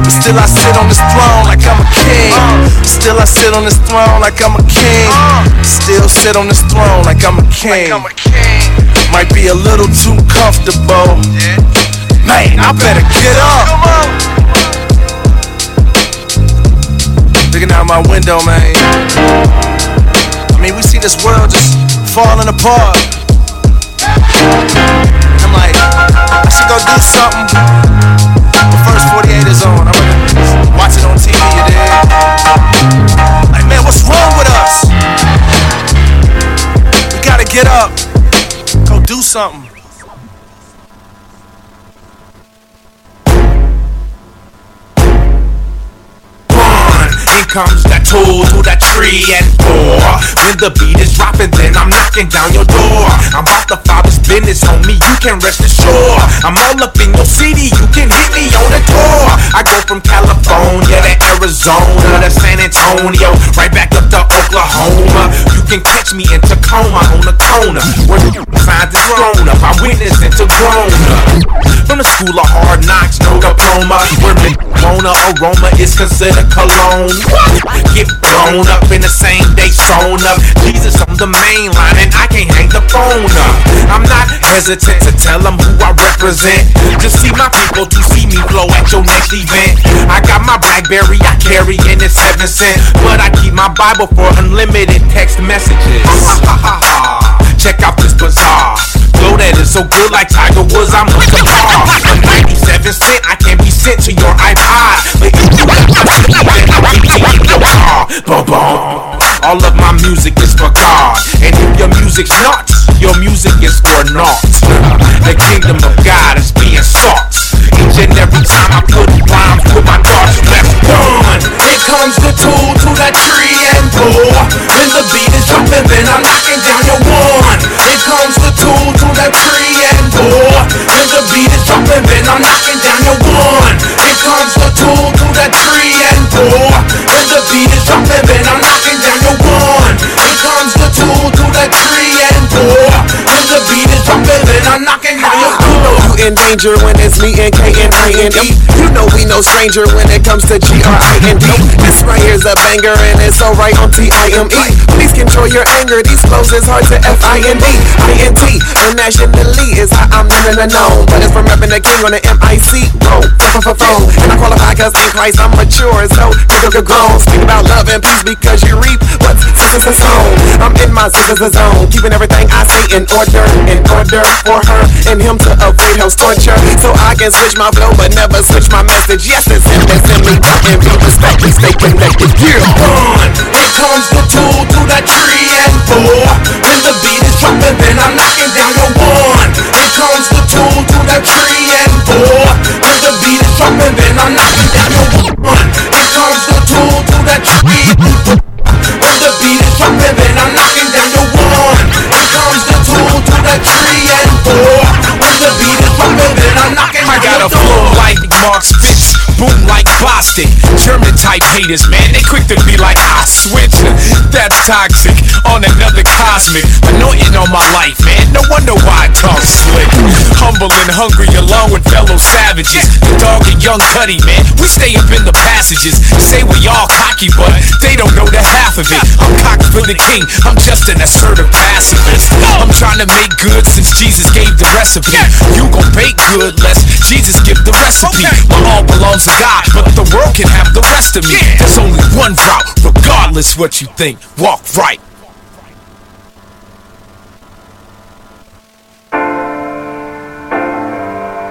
But still I sit on this throne like I'm a king. Still I sit on this throne like I'm a king. Still sit on this throne like I'm a king king. Might be a little too comfortable. Man, I better get up. Looking out my window, man. I mean, we see this world just falling apart. I'm like, I should go do something. The first 48 is on. I'm gonna watch it on TV, you dig? Like, man, what's wrong with us? get up, go do something. Comes that tool to that tree and four. When the beat is dropping, then I'm knocking down your door. I'm about the father's business, homie. You can rest assured. I'm all up in your city. You can hit me on the tour. I go from California to Arizona to San Antonio, right back up to Oklahoma. You can catch me in Tacoma on the corner where the signs is thrown up. I witness into grown up. From the school of hard knocks, no diploma. Where marijuana aroma is considered cologne. Get blown up in the same day sewn up. Jesus on the main line and I can't hang the phone up. I'm not hesitant to tell them who I represent. Just see my people to see me blow at your next event. I got my Blackberry I carry and it's heaven sent. But I keep my Bible for unlimited text messages. Check out this bazaar. Flow that is so good like Tiger Woods, I'm a star. For 97 cent, I can't be sent to your iPod. But if you got my then I'll be in your car. All of my music is for God. And if your music's not, your music is for naught. The kingdom of God is being sought. Each and every time I put rhymes with my thoughts, let's done. Here comes the tool to that tree and four. When the beat is jumping, then I'm knocking down your one. Comes the tree and four. When the beat is jumping, then I'm knocking down your one. Here comes the tool to that tree and four. When the beat is jumping, then I'm knocking down your one. Here comes the tool to that tree and four. When the beat is jumping, then I'm knocking down in danger when it's me and K and I and E. You know we no stranger when it comes to G R I N D. This right here's a banger and it's alright on T I M E. Please control your anger. These flows is hard to F I N D. I N T. Internationally is how I'm and known. But it's from repping the king on the M I C. Phone. And I qualify cause in Christ I'm mature. So you go grown. Speak about love and peace because you reap what's sister's zone. I'm in my sister's zone. Keeping everything I say in order. In order for her and him to avoid torture. So I can switch my flow but never switch my message. Yes, it's him that's in me. And be respected. Stay connected. Yeah. One. Here comes the tool to that tree and four. When the beat is jumping, then I'm knocking down your one. Here comes the tool to that tree and four. When the beat is jumping, then I'm knocking down your one. Here comes the tool to that tree and four. When the beat is jumping, then I'm knocking down your one. Here comes the tool to that tree and four. I got a flow like Mark Spitz, boom like Bostic. German type haters, man, they quick to be like, I switch. That's toxic on another cosmic. Anointing on my life, man. No wonder why I talk slick. Humble and hungry along with fellow savages. The dog and young Cuddy, man. We stay up in the passages. Say we all cocky, but they don't know the half of it. I'm cocked for the king. I'm just an assertive pacifist. I'm trying to make good since Jesus gave the recipe. You gon' bake good, lest Jesus give the recipe. My all belongs God, but the world can have the rest of me. There's only one route, regardless what you think. Walk right.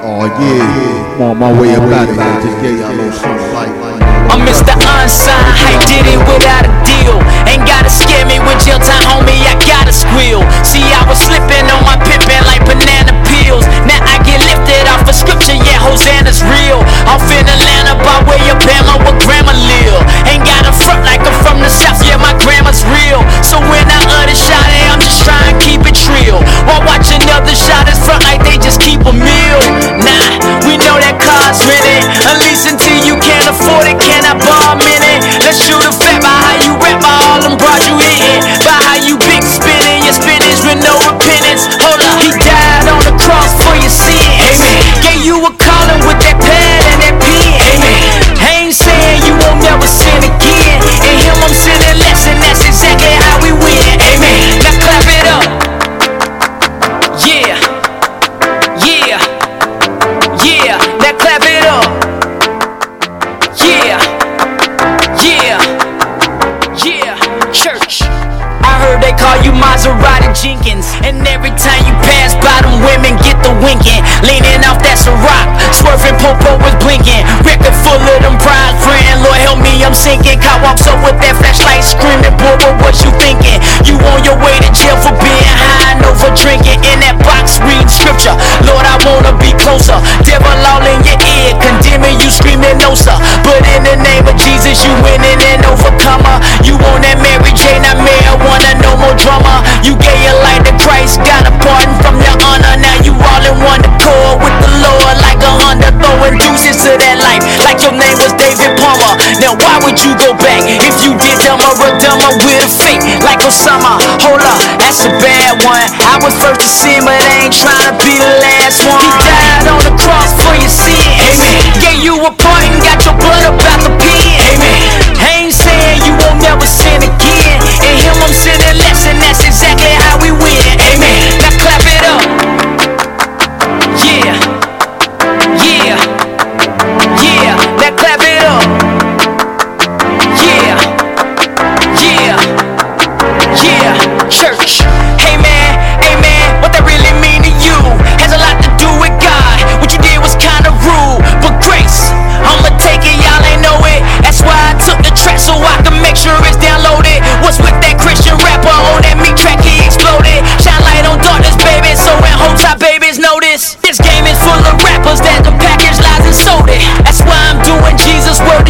Oh yeah, I'm on my way up out of here. Just gave y'all a little something like. I'm Mr. Unsigned, I did it without a deal. Ain't gotta scare me with jail time, homie, I gotta squeal. See, I was slipping on my pippin' like banana peels. Now I get lifted off of scripture, yeah, Hosanna's real. Off in Atlanta, by way of Bama, where grandma live. Ain't got a front like I'm from the south, yeah, my grandma's real. So when I utter shot it, I'm just trying to keep it real. While watching other shotters front like they just keep a meal. Nah, we know that car's rented. At least until you can't afford it, can I borrow Jenkins. And every time you pass by them women get the winking. Leaning off that's a rock swerving, popo was blinking. Record full of them prize grin. Lord help me, I'm sinking. Cop walks up with that flashlight screaming, boy, what you thinking? You on your way to jail for being high and over drinking. In that box reading scripture. Lord, I wanna be closer. Devil all in your ear, condemning you, screaming no sir. But in the name of Jesus, you winning and overcomer. You on that Mary Jane, I may I wanna no more drama. You gave your life to Christ, got a pardon from your honor. Now you all in one accord with the Lord the Honda throwing deuces to that life like your name was David Palmer. Now why would you go back if you did dumber or dumber with a fake like Osama? Hold up, that's a bad one. I was first to sin, but I ain't trying to be the last one. He died on the cross for your sins. Amen. Gave you a pardon, got your blood up out the pen. Amen. Ain't saying you won't never sin again. In Him I'm sinning less, and that's exactly how we win.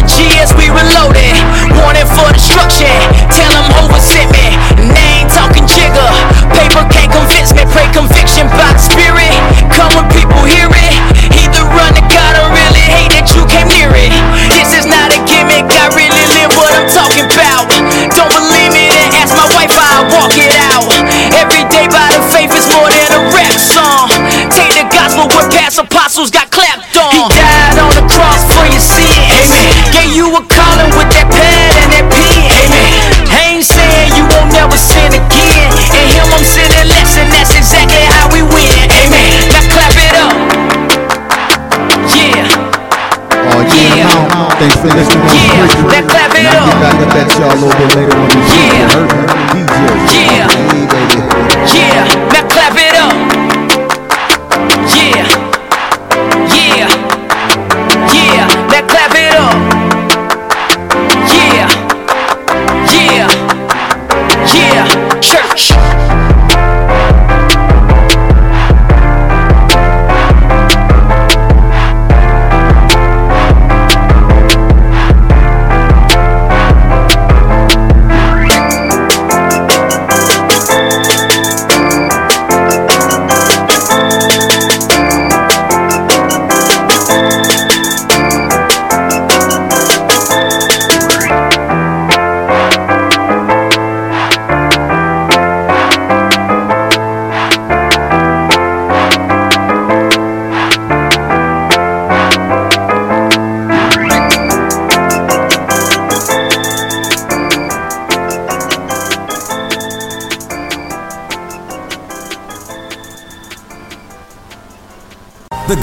GS, we reloaded. Warning for destruction. Tell them oversit me. And they ain't talking jigger. Paper can't convince me. Pray conviction box spirit. Come when people hear it. Either run to God or really hate that you came near it. This is not a gimmick. I really live what I'm talking about. Don't believe me, then ask my wife how I walk it out. Every day by the faith is more than a rap song. Take the gospel where past apostles got yeah, that clap it up. Back up y'all a little bit later on. Yeah.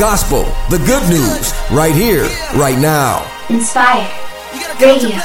gospel, the good news, right here, right now. Inspire Radio.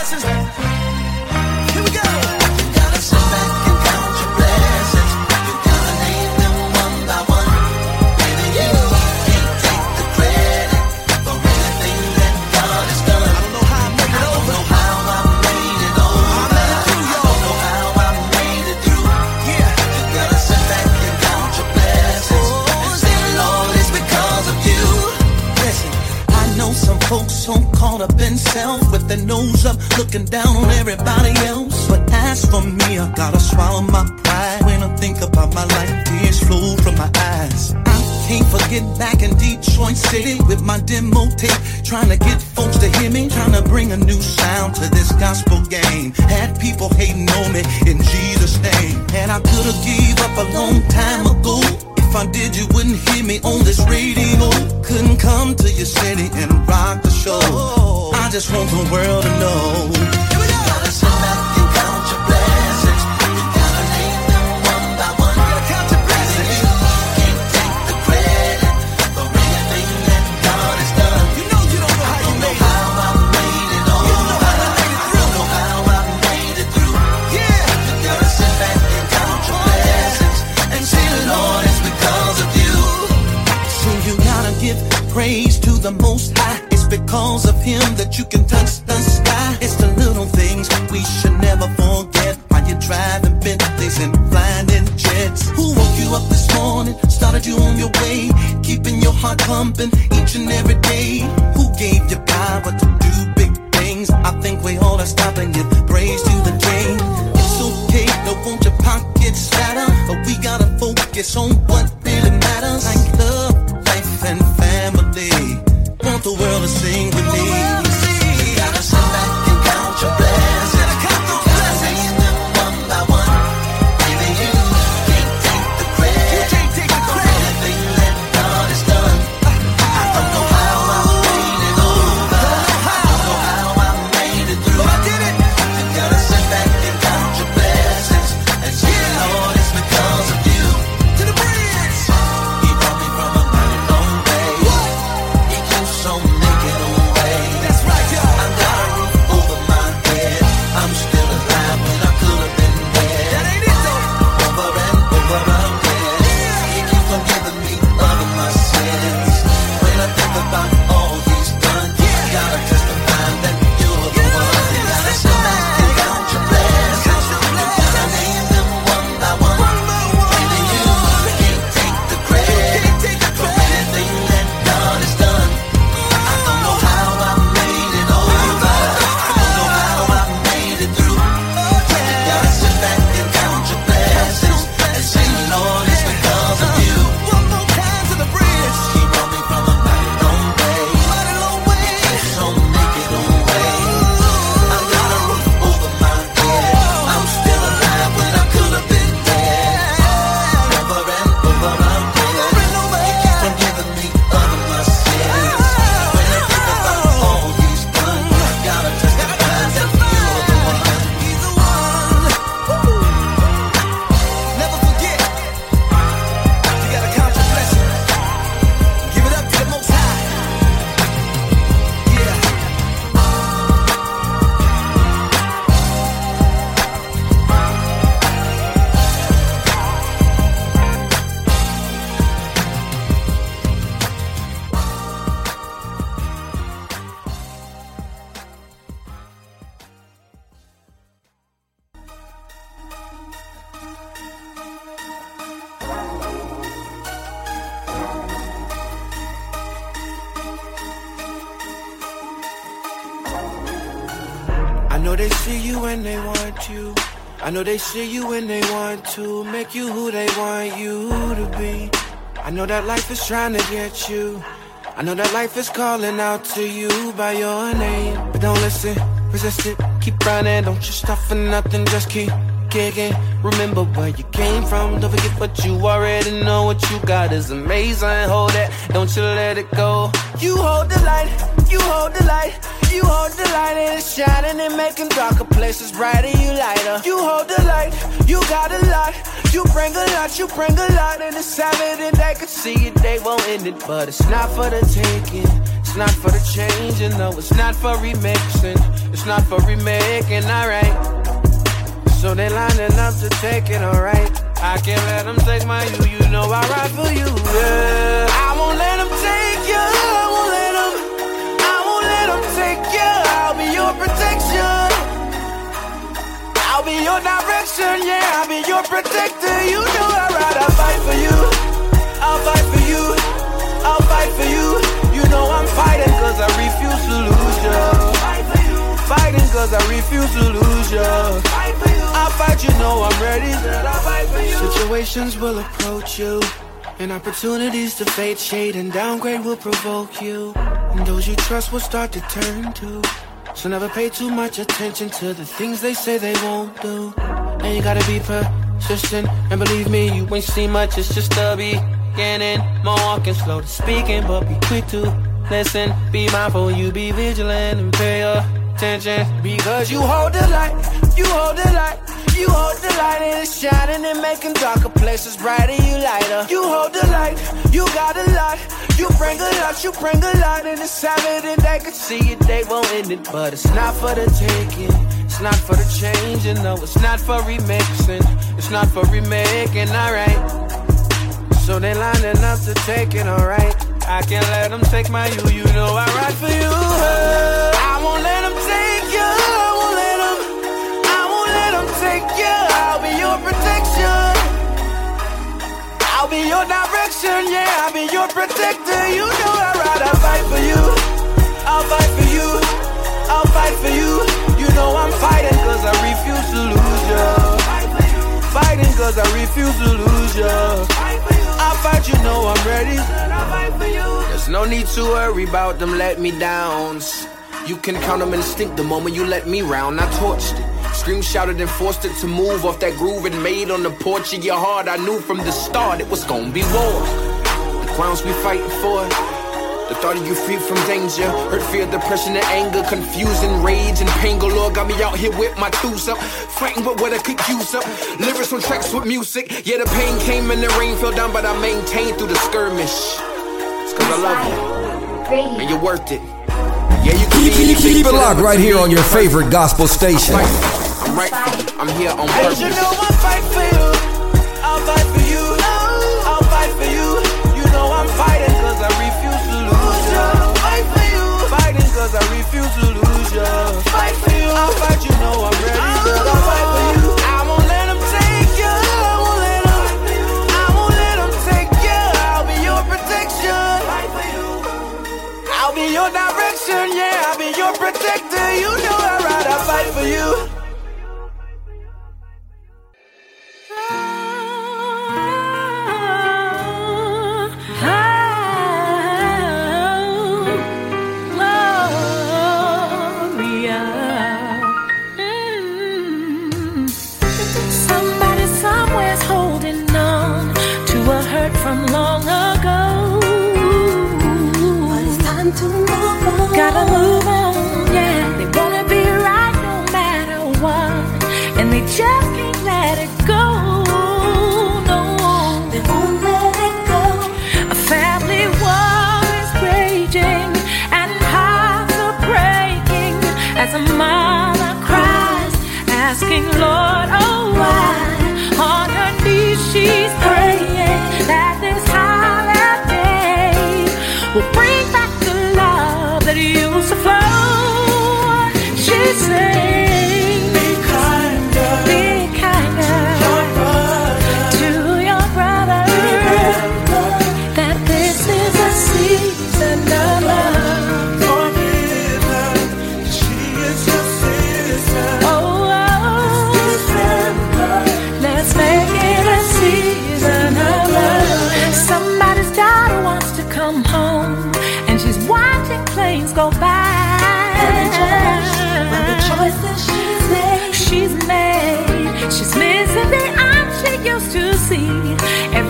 See you when they want to make you who they want you to be. I know that life is trying to get you. I know that life is calling out to you by your name. But don't listen, resist it, keep running. Don't you stop for nothing, just keep kicking. Remember where you came from, don't forget what you already know. What you got is amazing. Hold it, don't you let it go. You hold the light, you hold the light. You hold the light and it's shining and making darker places brighter. You lighter. You hold the light, you got a lot. You bring a lot, you bring a lot, and it's evident they could see it, they won't end it. But it's not for the taking, it's not for the changing, no, it's not for remixing, it's not for remaking, alright. So they lining up to take it, alright. I can't let them take my you, you know I ride for you, yeah. I won't let them I'll be your direction, yeah, I'll be your protector. You know I ride, I'll fight for you. I'll fight for you. I'll fight for you. You know I'm fighting cause I refuse to lose you. Fighting cause I refuse to lose you. I'll fight, you know I'm ready. Situations will approach you. And opportunities to fade, shade, and downgrade will provoke you. And those you trust will start to turn to. So never pay too much attention to the things they say they won't do. And you gotta be persistent. And believe me, you ain't seen much, it's just a beginning. More walking, slow to speaking, but be quick to listen. Be mindful, you be vigilant and pay attention. Because you hold the light, you hold the light. You hold the light and it's shining and making darker places brighter. You lighter. You hold the light. You got a lot. You bring a lot. You bring a lot and it's evident they could see it. They won't end it, but it's not for the taking. It's not for the changing. No, it's not for remixing. It's not for remaking. Alright. So they lining up to take it. Alright. I can't let them take my you. You know I ride for you. Protection. I'll be your direction, yeah. I'll be your protector. You know I ride, I fight for you. I'll fight for you. I'll fight for you. You know I'm fighting cause I refuse to lose you. Fighting cause I refuse to lose you. I'll fight, you know I'm ready. There's no need to worry about them let me downs. You can count them instinct the moment you let me round. I torched it. Scream shouted and forced it to move off that groove it made on the porch of your heart. I knew from the start it was gonna be war. The grounds we fighting for. The thought of you free from danger. Hurt, fear, depression, and anger. Confusion, rage, and pain galore. Got me out here with my tools up. Fighting with what I could use up. Lyrics on tracks with music. Yeah, the pain came and the rain fell down, but I maintained through the skirmish. It's cause I love you. And you're worth it. Yeah, you can Keep, keep, keep it locked right here on your favorite gospel station. I'm right. I'm here on purpose. you know I'll fight for you. I'll fight for you. I'll fight for you. You know I'm fighting cause I refuse to lose you. Fight for you. Fighting cause I refuse to lose you. Fight for you. I'll fight, you know I'm ready. I'll fight for you. I won't let 'em take you. I won't let 'em. I won't let 'em take you. I'll be your protection. Fight for you. I'll be your direction, yeah. I'll be your protector. You know I ride, I fight for you.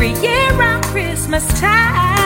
every year around Christmas time.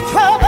Be troubled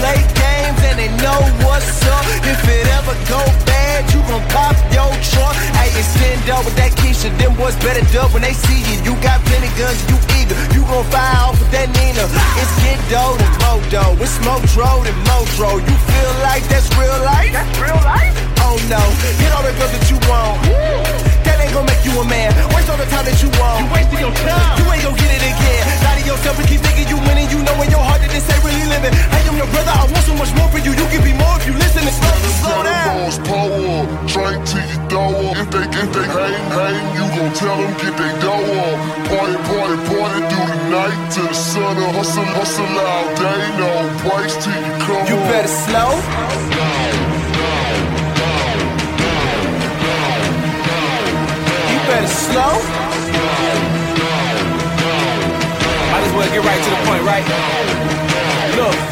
play games and they know what's up. If it ever go bad, you gon' pop your. Hey, it's stand up with that Keisha. Them boys better dub when they see you. You got plenty guns, you eager. You gon' fire off with that Nina. It's get dough and modo. It's Motro and Motro. You feel like that's real life? That's real life? Oh no, get all the girls that you want. That ain't gon' make you a man. Waste all the time that you want. You wasting your time. You ain't gon' get it again. Lie to yourself and keep thinking you winning. You know in your heart that this ain't really living. I am your brother. I want so much more for you. You give me more if you listen and slow, slow down. Boss pull up, drink till you throw up. If they, if they hang, hang, you gon' tell them get they dough up. Party, party, party through the night till the sun up. Hustle, hustle all day, no breaks till you come You better slow. You better slow. Might as well get right to the point, right? Look,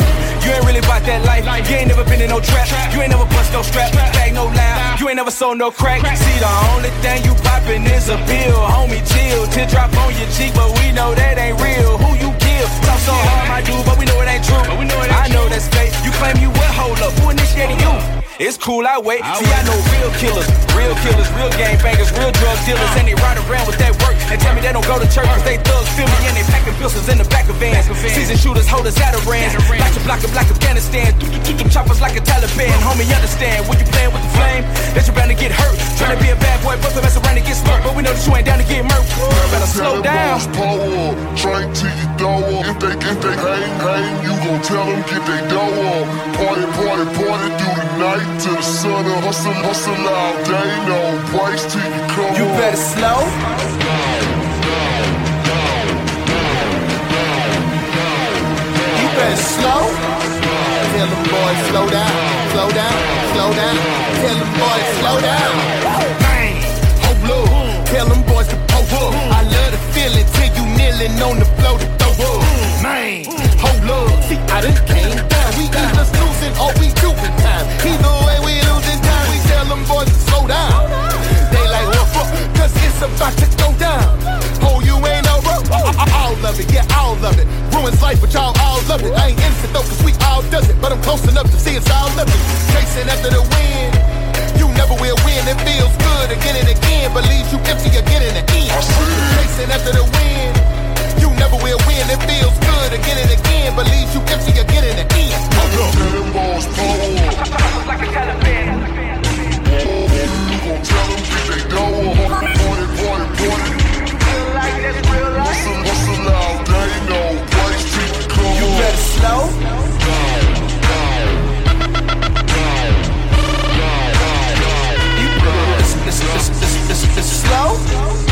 ain't really about that life. You ain't never been in no trap. You ain't never bust no strap. Bag no loud. You ain't never sold no crack. See, the only thing you poppin' is a bill. Homie, chill. Teardrop on your cheek, but we know that ain't real. Who you give? Talk so hard, my dude, but we know it ain't true. I know that's fake. You claim you will hold up. Who initiated you? It's cool, I wait. See, I know real killers, real killers, real gang bangers, real drug dealers, and they ride around with that work and tell me they don't go to church cause they thugs feel me and they packing pistols in the back of vans. Season shooters, holders, Zatarans, like to block up like Afghanistan, them choppers like a Taliban. Homie, understand when you playing with the flame, that you're bound to get hurt. Trying to be a bad boy, but to mess around and get smoked, but we know that you ain't down to get murked. Better slow down. Up, drink till you throw up. If they, if they hang, hang, you gon' tell them get they dough up. Party, party, party through the night till the sun up. Hustle, hustle all day, no breaks till you come You up. better slow. You better slow. Tell them boys slow down, slow down, slow down. Tell them boys slow down. Man, hold up. Tell them boys to pull up. I love the feeling till chillin' on the floor to throw up. Man, hold up. See, I done came down. We got us losing all we do in time. Either way, we losing time. We tell them boys to slow down. They like, what fuck? Cause it's about to go down. Oh, you ain't no rope. All of it, yeah, all of it. Ruins life, but y'all all love it. I ain't innocent though, cause we all does it. But I'm close enough to see it's all love it. Chasing after the wind you never will win. It feels good again and again, but leaves you empty again and again. Chasing after the wind. You never will win. It feels good again and again, Believe you empty again in the end. Look up. Cannonball's like a Taliban. You gon' tell them they dough. It, point it, point it. Real life, that's real life. Listen, listen now, they know. Price. You better slow. Down, down. You better slow. Slow. Slow. Slow. slow.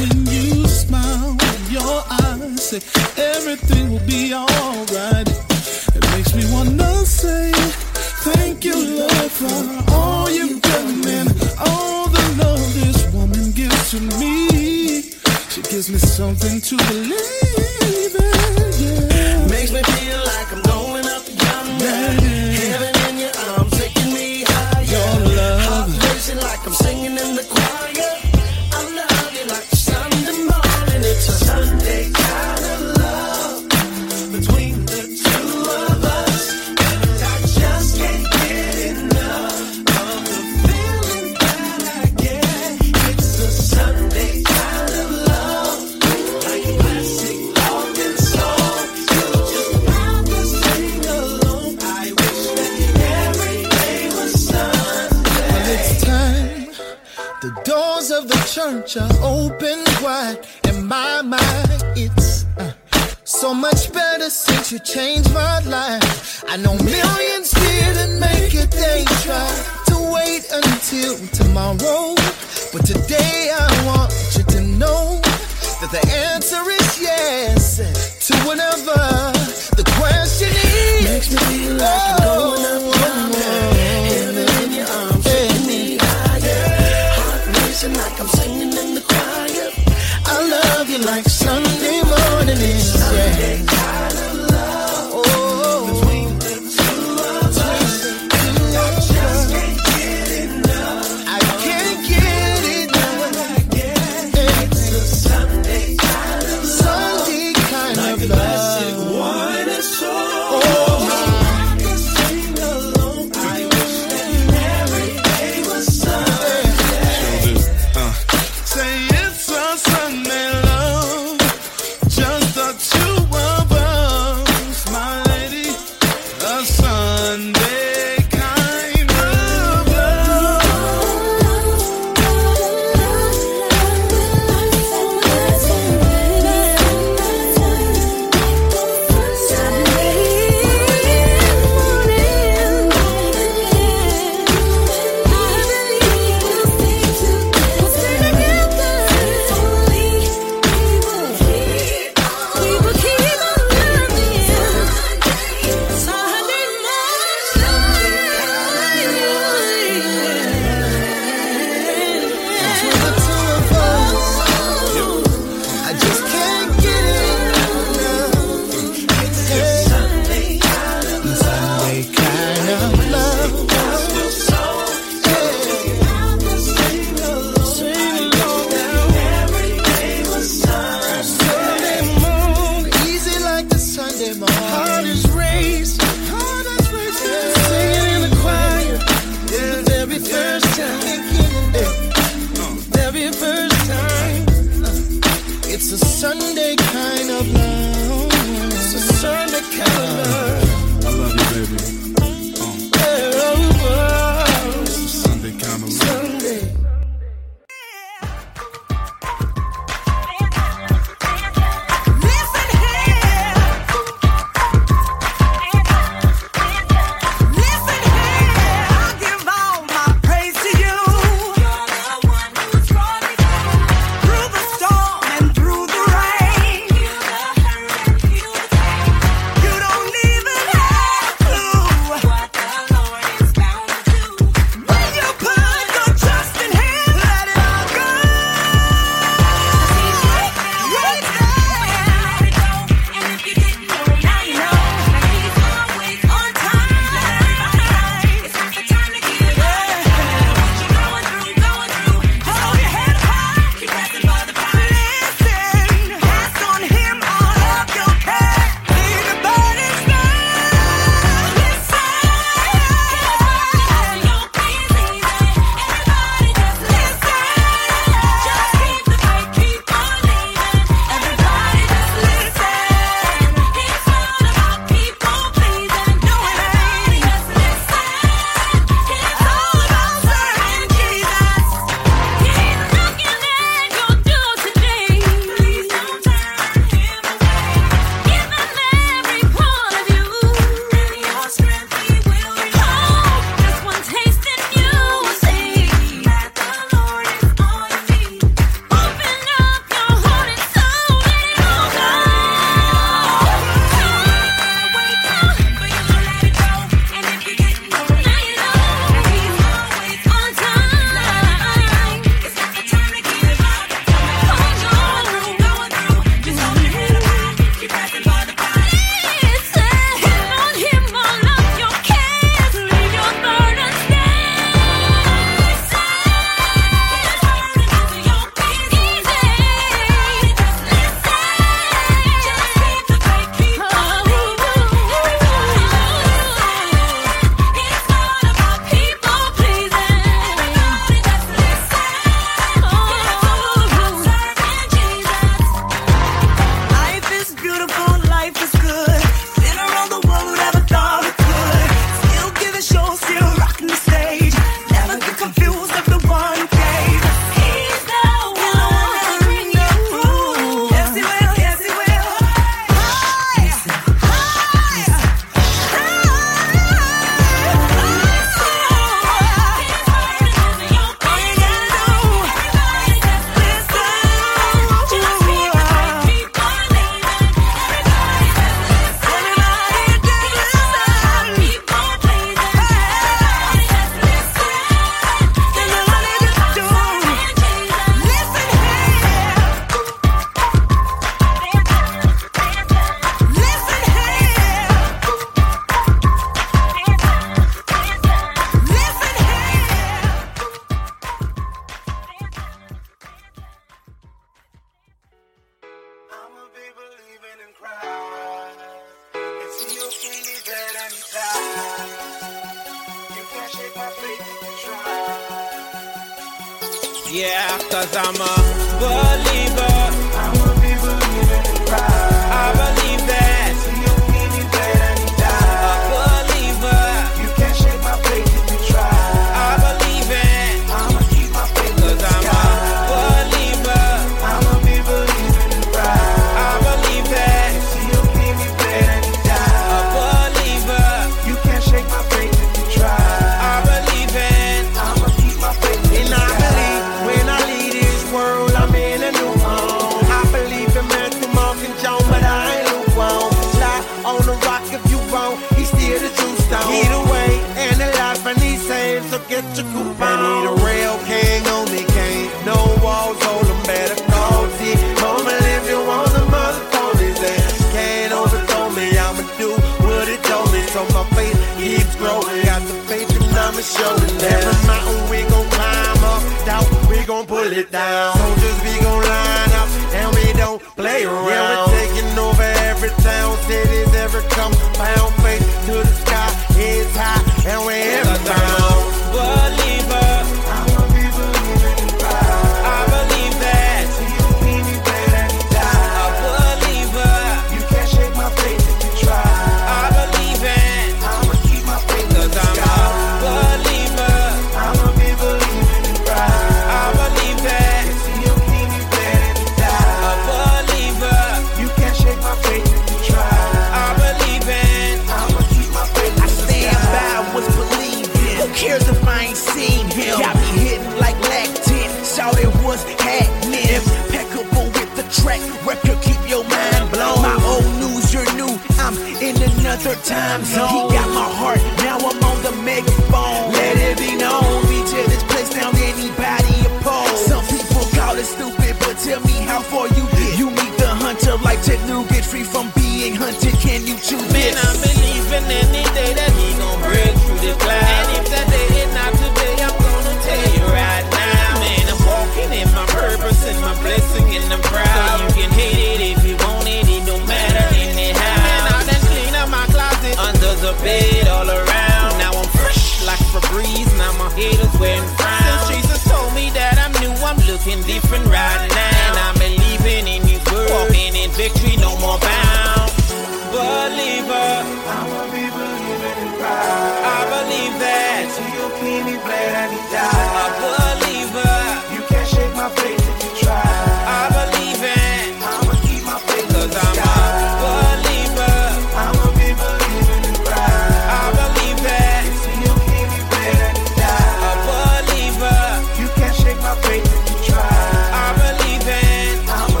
when you smile, your eyes say everything will be alright. It makes me wanna say thank you, for all you've done and all the love this woman gives to me. She gives me something to believe. You changed my life. I know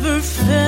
never felt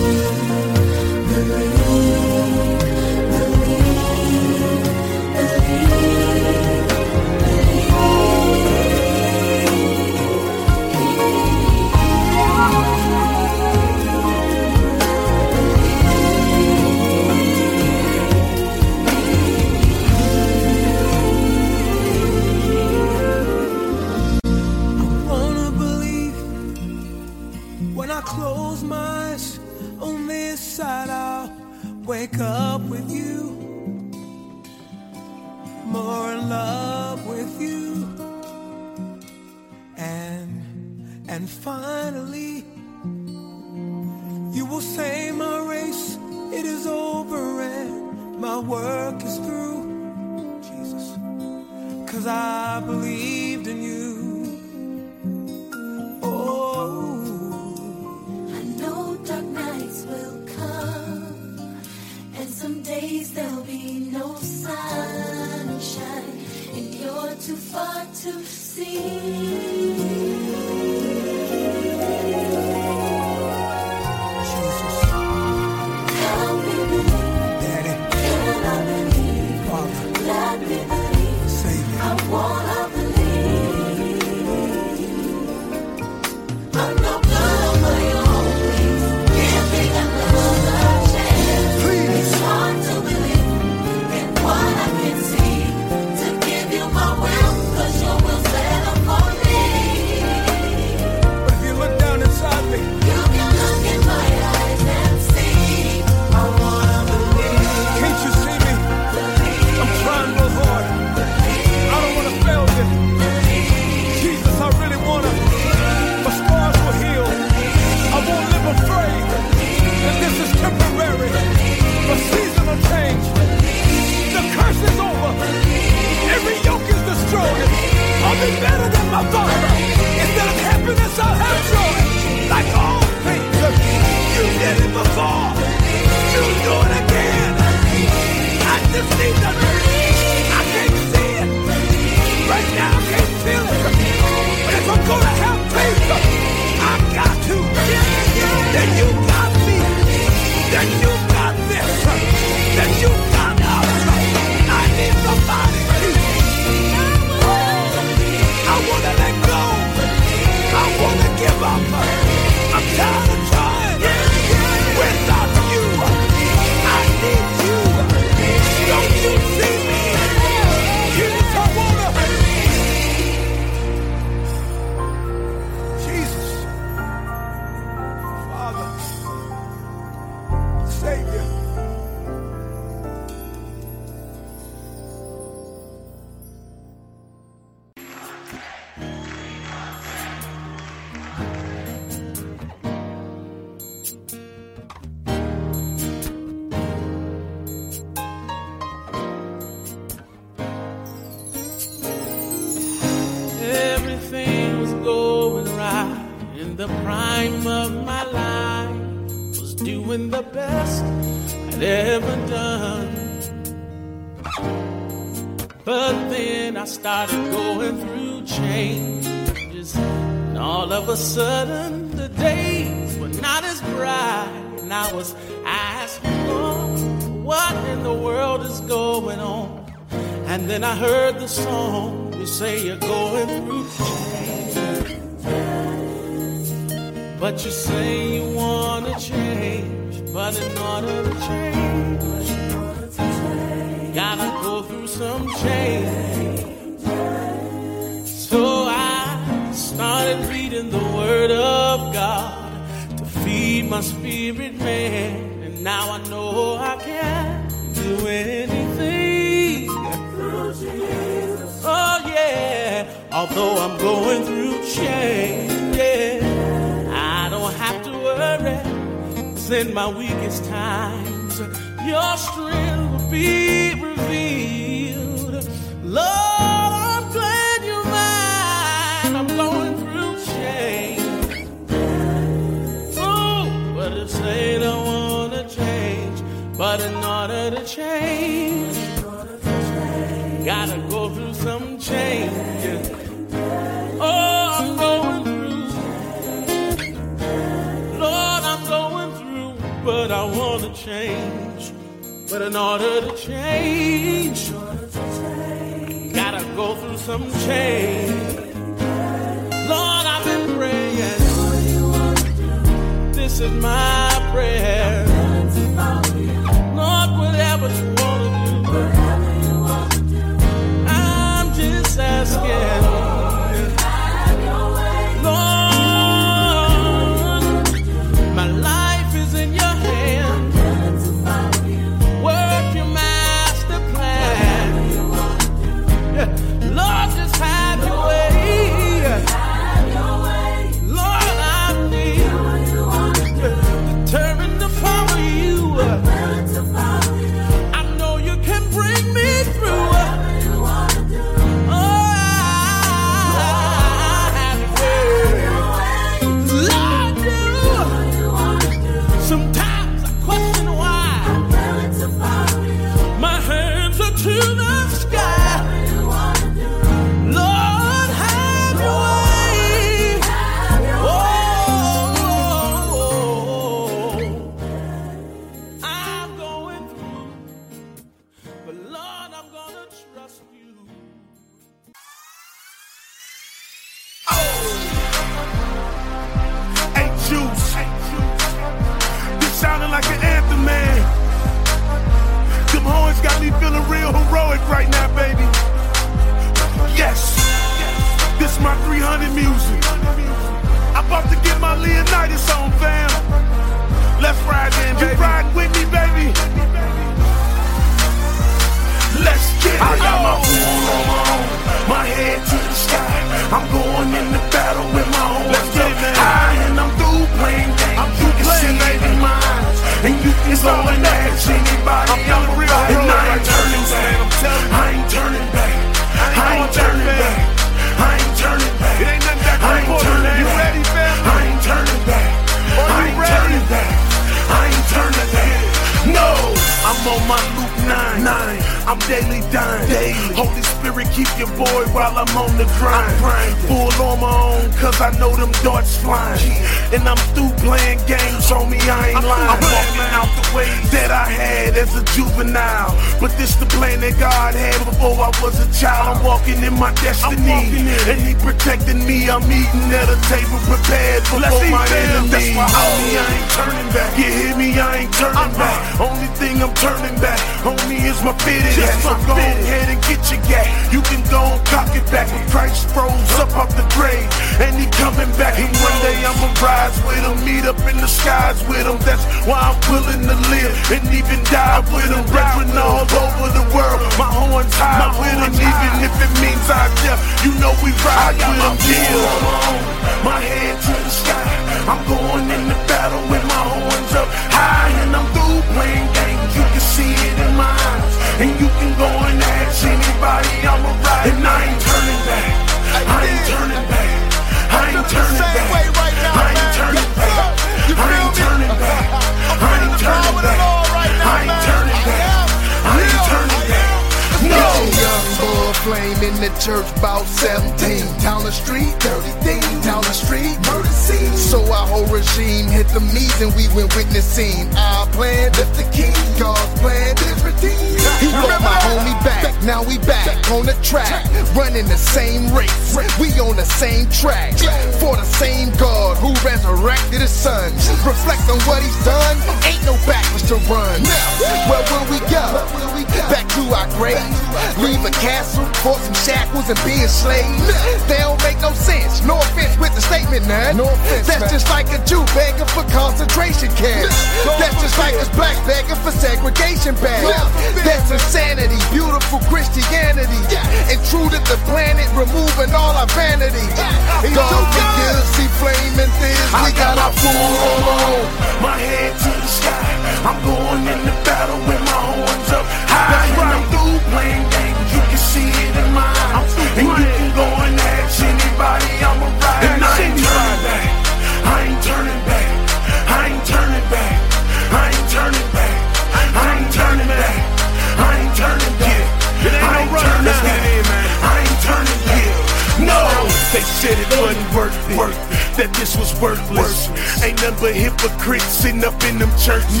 but hypocrites sitting up in them churches.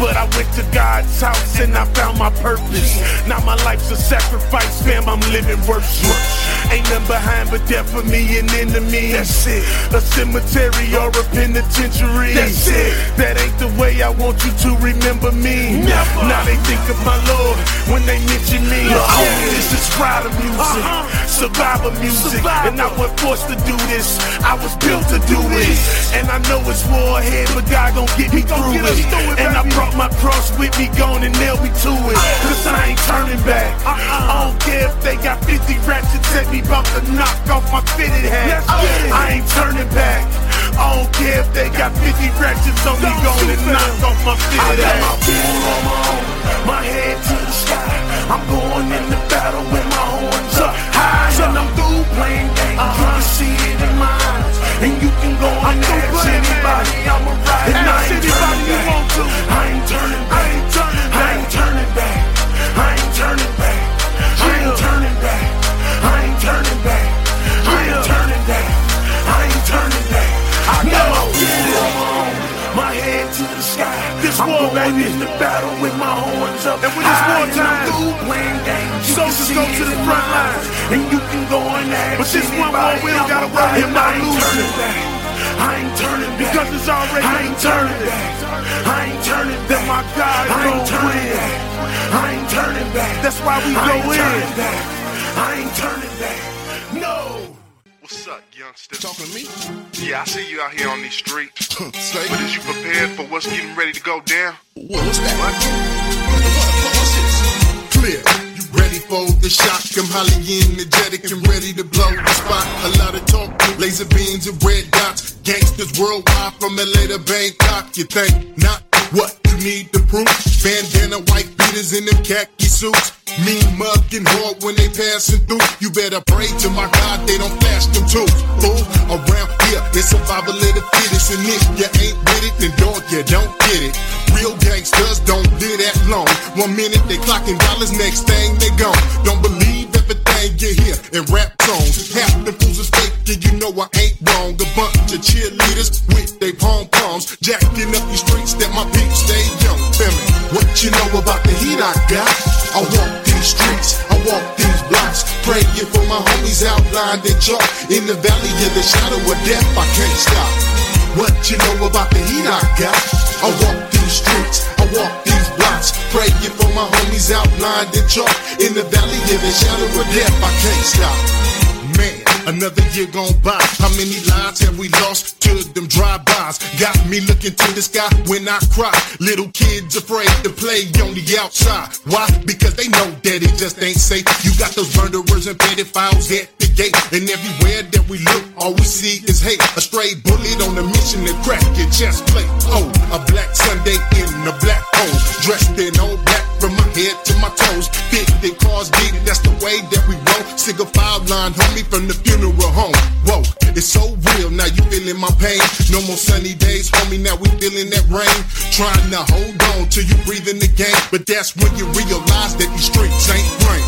But I went to God's house and I found my purpose. Now my life's a sacrifice, fam. I'm living worship. Ain't nothing behind but death for me and enemy. That's it. A cemetery or a penitentiary. That's it. That ain't the way I want you to remember me. Never. Now they think of my Lord when they mention me. Lord. This is Prada uh-huh. music, survivor music, and I wasn't forced to do this. I was built to do this, and I know it's war ahead, but God gon' get me through get it. through it, And I brought my cross with me, gone and nailed me to it. Uh-huh. Cause I ain't turning back. Uh-uh. I don't care if they got 50 ratchets at me, about to knock off my fitted hat. Let's get it. I ain't turning back. I don't care if they got 50 ratchets on me, Don't and knock off my fitted hat. I got my Bull on my own, my head to the sky. I'm going in the battle with my horns up high, and I'm through playing games. You can see it in my eyes, and you can go and ask anybody I'm a ride. And I ain't turning you back. to. I ain't turning back. I ain't turning back. I ain't turning back. I'm war, going baby. in the battle with my horns up. And when it's wartime, playing games. Soldiers go to the front eyes, And you can go and ask But this one war, we don't gotta worry ride. about losing. turning back. I ain't turning back. Because it's already I ain't turning back. I ain't turning back. Oh my God I ain't turning back. I ain't turning back. That's why we I go ain't in. turning back. I ain't turning back. No. What's up, youngster? Talking to me? Yeah, I see you out here on these streets. but is you prepared for what's getting ready to go down? What, what's that? What? What's this? clear. You ready for the shock? I'm highly energetic and ready to blow the spot. A lot of talk, laser beams and red dots. Gangsters worldwide from LA to Bangkok. You think not? What need to prove? Bandana, white beaters in them khaki suits. Mean mugging hard when they passing through. You better pray to my God they don't flash them too. Fool, around here it's survival of the fittest, and if you ain't with it, then dog you don't get it. Real gangsters don't live that long. One minute they clocking dollars, next thing they gone. Don't believe everything hear in rap songs. Half the fools is fake, and you know I ain't wrong. A bunch of cheerleaders with they pom poms, jacking up these streets that my peeps stay young. Tell what you know about the heat I got. I walk these streets, I walk these blocks, praying for my homies outlined in chalk. In the valley of the shadow of death, I can't stop. What you know about the heat I got? I walk these streets, I walk these blocks, praying for my homies out outlined in chalk. In the valley of the shadow of death, I can't stop. Another year gone by. How many lives have we lost to them drive-bys? Got me looking to the sky when I cry. Little kids afraid to play on the outside. Why? Because they know that it just ain't safe. You got those murderers and pedophiles at the gate. And everywhere that we look, all we see is hate. A stray bullet on a mission to crack your chest plate. Oh, a black Sunday in a black hole. Dressed in all black head to my toes. Big, big cars beat that's the way that we roll. Single file line, homie, from the funeral home. Whoa, it's so real, now you feeling my pain. No more sunny days, homie, now we feeling that rain. Trying to hold on till you breathing the game. But that's when you realize that these streets ain't rain.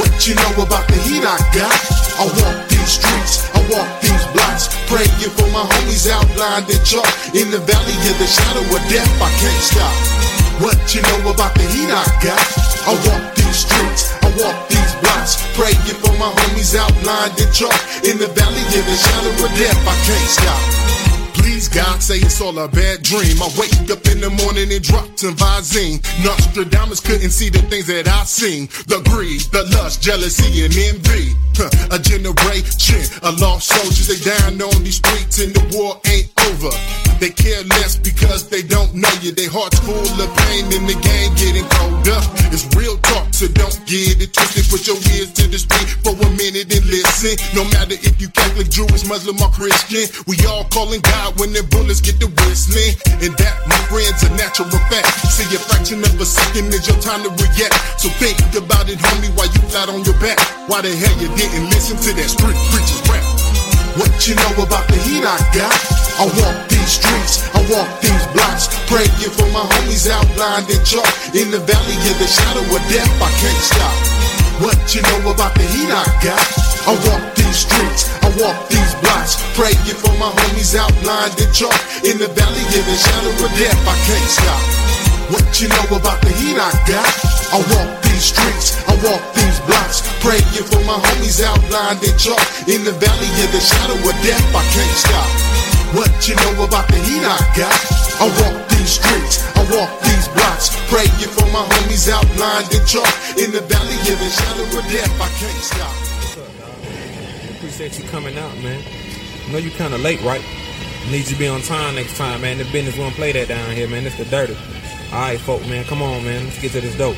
What you know about the heat I got? I walk these streets, I walk these blocks, praying for my homies outlined in chalk. In the valley of the shadow of death, I can't stop. What you know about the heat I got? I walk these streets, I walk these blocks, praying for my homies out blind in chalk. In the valley of the shadow of death, I can't stop. Please, God, say it's all a bad dream. I wake up in the morning and drop some Visine. Nostradamus couldn't see the things that I seen. The greed, the lust, jealousy, and envy. Huh, a generation of lost soldiers, they down on these streets and the war ain't over. They care less because they don't know you. Their hearts full of pain and the game getting colder. It's real talk, so don't get it twisted. Put your ears to the street for a minute and listen. No matter if you Catholic, Jewish, Muslim, or Christian, we all calling God when the bullets get to whistling. And that, my friends, a natural fact. See, a fraction of a second is your time to react. So think about it, homie, while you flat on your back. Why the hell you didn't listen to that street preacher's rap? What you know about the heat I got? I walk these streets, I walk these blocks, praying for my homies out blind in chalk. In the valley of the shadow of death, I can't stop. What you know about the heat I got? I walk these streets, I walk these blocks, praying for my homies outlined in chalk in the valley of the shadow of death. I can't stop. What you know about the heat I got? I walk these streets, I walk these blocks, praying for my homies outlined in chalk in the valley of the shadow of death. I can't stop. What you know about the heat I got? I walk these streets, I walk these blocks, praying for my homies out blind in chalk in the valley of the shadow of death. I can't stop. Appreciate you coming out, man. I know you kind of late, right? Need you to be on time next time, man. The business won't play that down here, man. It's the dirty. All right, folk, man. Come on, man. Let's get to this dope.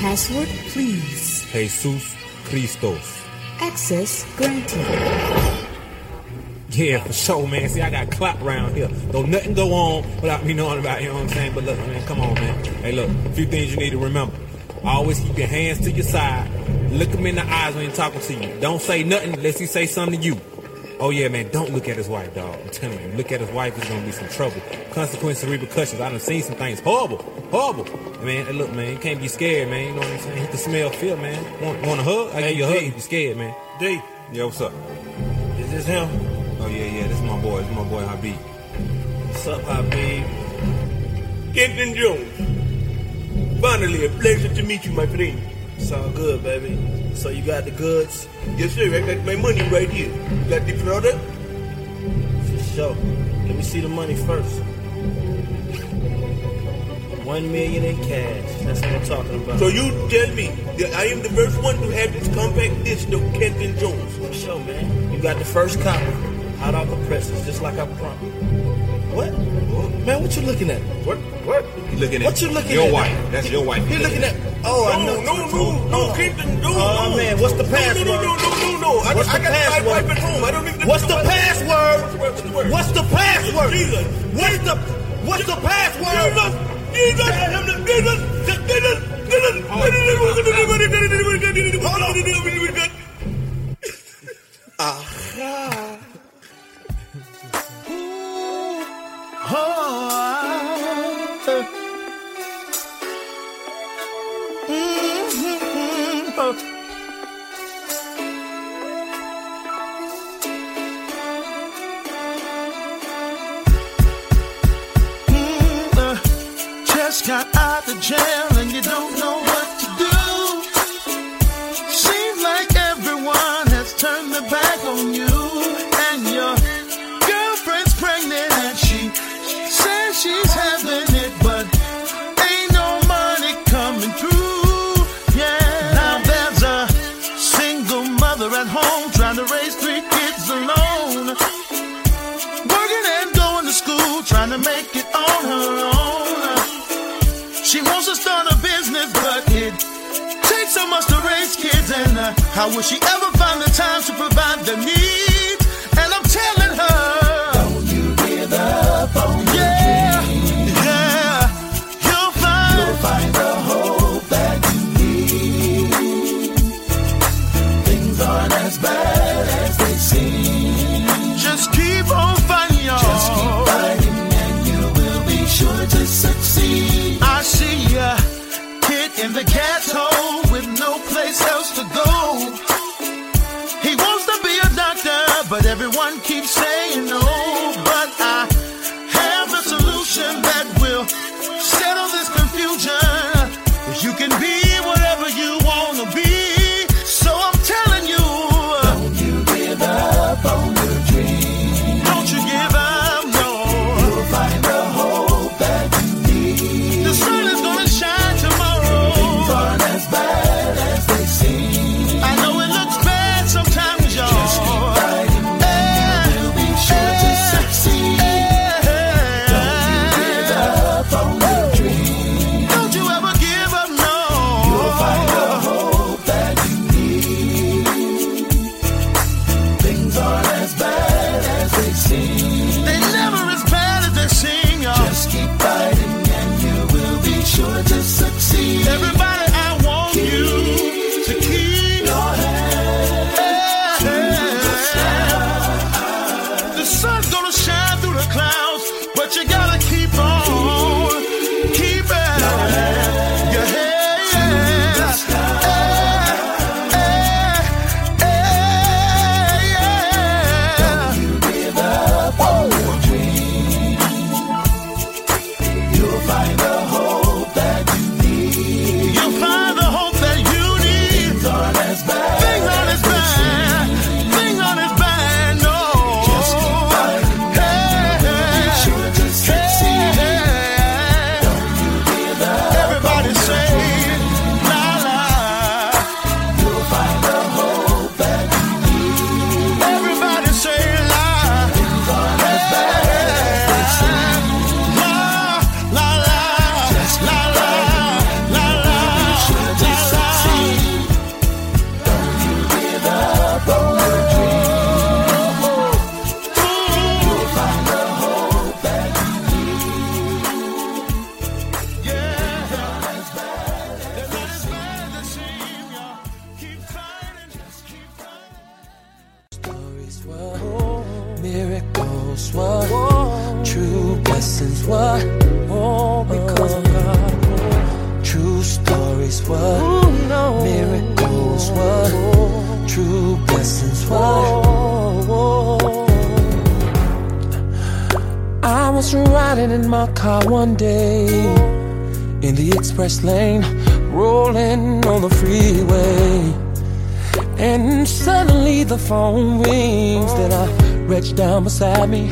Password, please. Jesus Christos. Access granted. Yeah, for sure, man. See, I got clap around here. Don't nothing go on without me knowing about it, you know what I'm saying? But look, man, come on, man. Hey, look, a few things you need to remember. Always keep your hands to your side. Look him in the eyes when he's talking to you. Don't say nothing unless he say something to you. Oh yeah, man, don't look at his wife, dog. I'm telling you, look at his wife, it's gonna be some trouble. Consequences, and repercussions. I done seen some things. Horrible. Horrible. Man, hey, look, man, you can't be scared, man. You know what I'm saying? He can smell fear, man. Want, want a hug? I give you a hug if you scared, man. D. Yo, what's up? Is this him? Yeah, yeah, this is my boy. This is my boy Habib. What's up, Habib? Kenton Jones. Finally, a pleasure to meet you, my friend. It's all good, baby. So you got the goods? Yes, sir. I got my money right here. You got the product? For sure. Let me see the money first. One million in cash. That's what I'm talking about. So you tell me that I am the first one to have this compact disc of Kenton Jones? For sure, man. You got the first copy. Hot off the presses, just like I promised. What? Man, what you looking at? What? What? You looking at What you looking your at? Your wife. That's your wife. You're looking at. Oh, I know. Oh, no, no, no, Kenton, no. Oh man, what's the password? No, no, no, no, no. no. I, What's I the got my password? wife at home. I don't even. What's the password? What's the password? What's the What's the password? Jesus, Jesus, Jesus, Jesus, Jesus. Hold on. Aha. Got out kids, and uh, how will she ever find the time to provide the needs? One day in the express lane, rolling on the freeway. And suddenly the phone rings. Then I reached down beside me.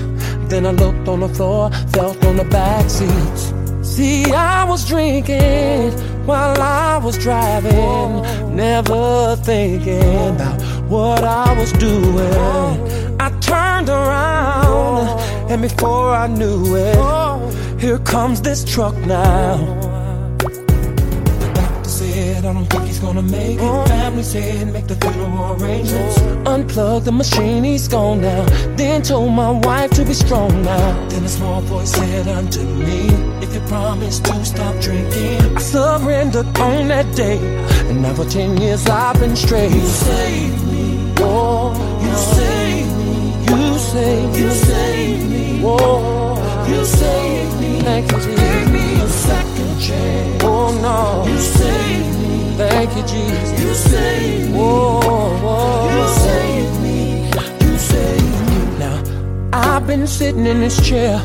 Then I looked on the floor, felt on the back seats. See, I was drinking while I was driving, never thinking about what I was doing. I turned around, and before I knew it, here comes this truck now. The doctor said, I don't think he's gonna make it. Oh. Family said, make the funeral arrangements. Unplug the machine, he's gone now. Then told my wife to be strong now. Then a small voice said unto me, If you promise to stop drinking, I surrendered on that day. And now for 10 years I've been straight. You saved me. Oh, you saved me. You saved me. You saved me. Oh, you saved me. Thank you, Jesus. Gave me a second chance. Oh, no. You saved me. Thank you, Jesus. You saved me. Oh, oh. You saved me. You saved me. Now, I've been sitting in this chair,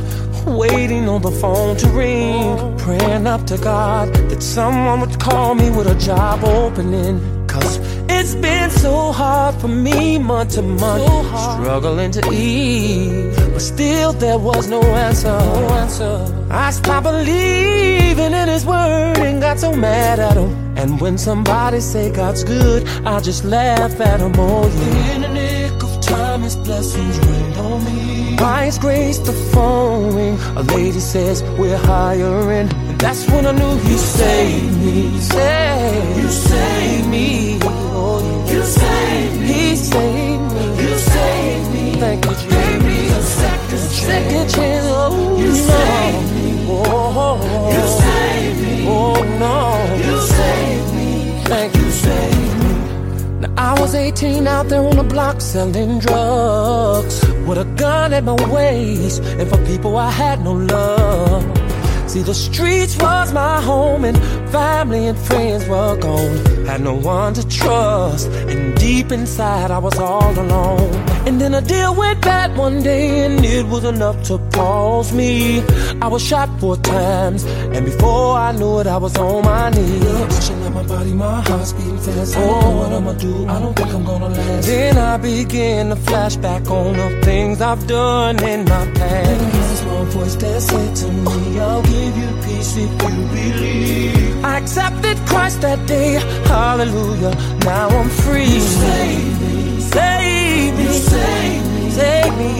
waiting on the phone to ring, praying up to God that someone would call me with a job opening. Cause it's been so hard for me month to month, struggling to eat. But still, there was no answer. No answer. I stopped believing in His word and got so mad at Him. And when somebody say God's good, I just laugh at Him. Oh, yeah. In the nick of time, His blessings rain on me. By His grace, the phone ring. A lady says we're hiring. And that's when I knew He saved me. Saved, you saved me. Oh, yeah. You saved me. He saved me. You saved me. Thank you, Jesus. Gave me a second chance. Second chance. Oh, you no. saved me. I was 18 out there on the block selling drugs with a gun at my waist, and for people I had no love. See, the streets was my home, and family and friends were gone. Had no one to trust, and deep inside I was all alone. And then a deal went bad one day, and it was enough to pause me. I was shot four times, and before I knew it, I was on my knees. Pushing up my body, my heart's beating fast. I don't know what I'ma do. I don't think I'm gonna last. Then I began to flash back on the things I've done in my past. There's one voice that said to me, I'll give you peace if you believe. I accepted Christ that day, hallelujah. Now I'm free. You saved me, save me, you saved me, save me,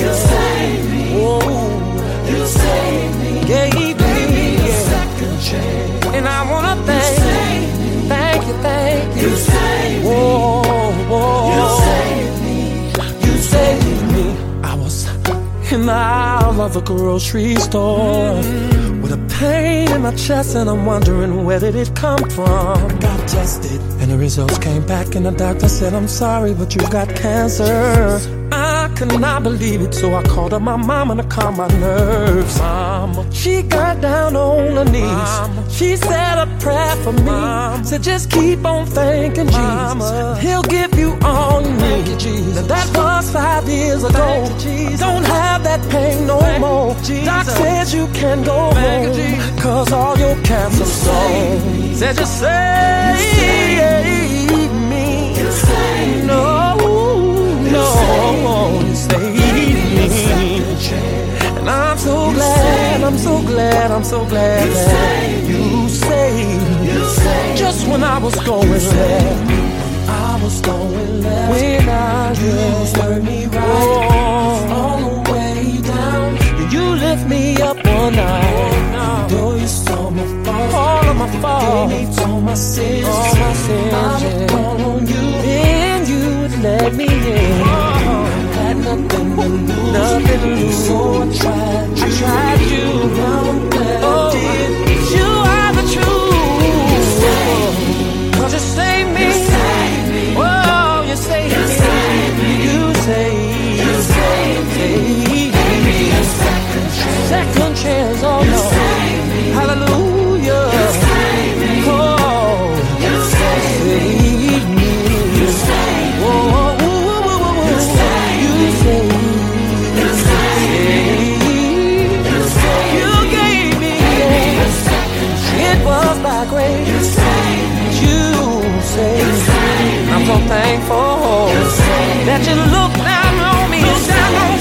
you saved me. Oh, you saved me, gave me a second chance. And I wanna thank you, thank you, thank you. You saved me. Whoa, whoa. You saved me. You saved me. I was in the aisle of a grocery store with a pain in my chest, and I'm wondering where did it come from. I got tested, and the results came back, and the doctor said, I'm sorry, but you've got cancer. I could not believe it, so I called up my mama to calm my nerves. Mama, she got down on her knees. Mama. She said a prayer for me. Mama. Said just keep on thanking Jesus. He'll give you all you need. Jesus. Now that was five years ago. I don't have that pain no more. Doc says you can go home. Cause all your cancer's gone. Said you save me. No, no, you saved me. And I'm so glad, I'm so glad, I'm so glad that you saved me. Just when I was going left, I was going left. When I you turned me right, all the way down. Did you lift me up one night. You saw my faults, all of my faults, all my sins, all my sins. I would on you, then you would let me in. Had nothing to lose, nothing to lose. So I tried, I tried you. Now I'm glad I did. You are the truth. You saved me. Oh, you saved me. You saved me. You saved me. Second my so thankful that you looked down on me,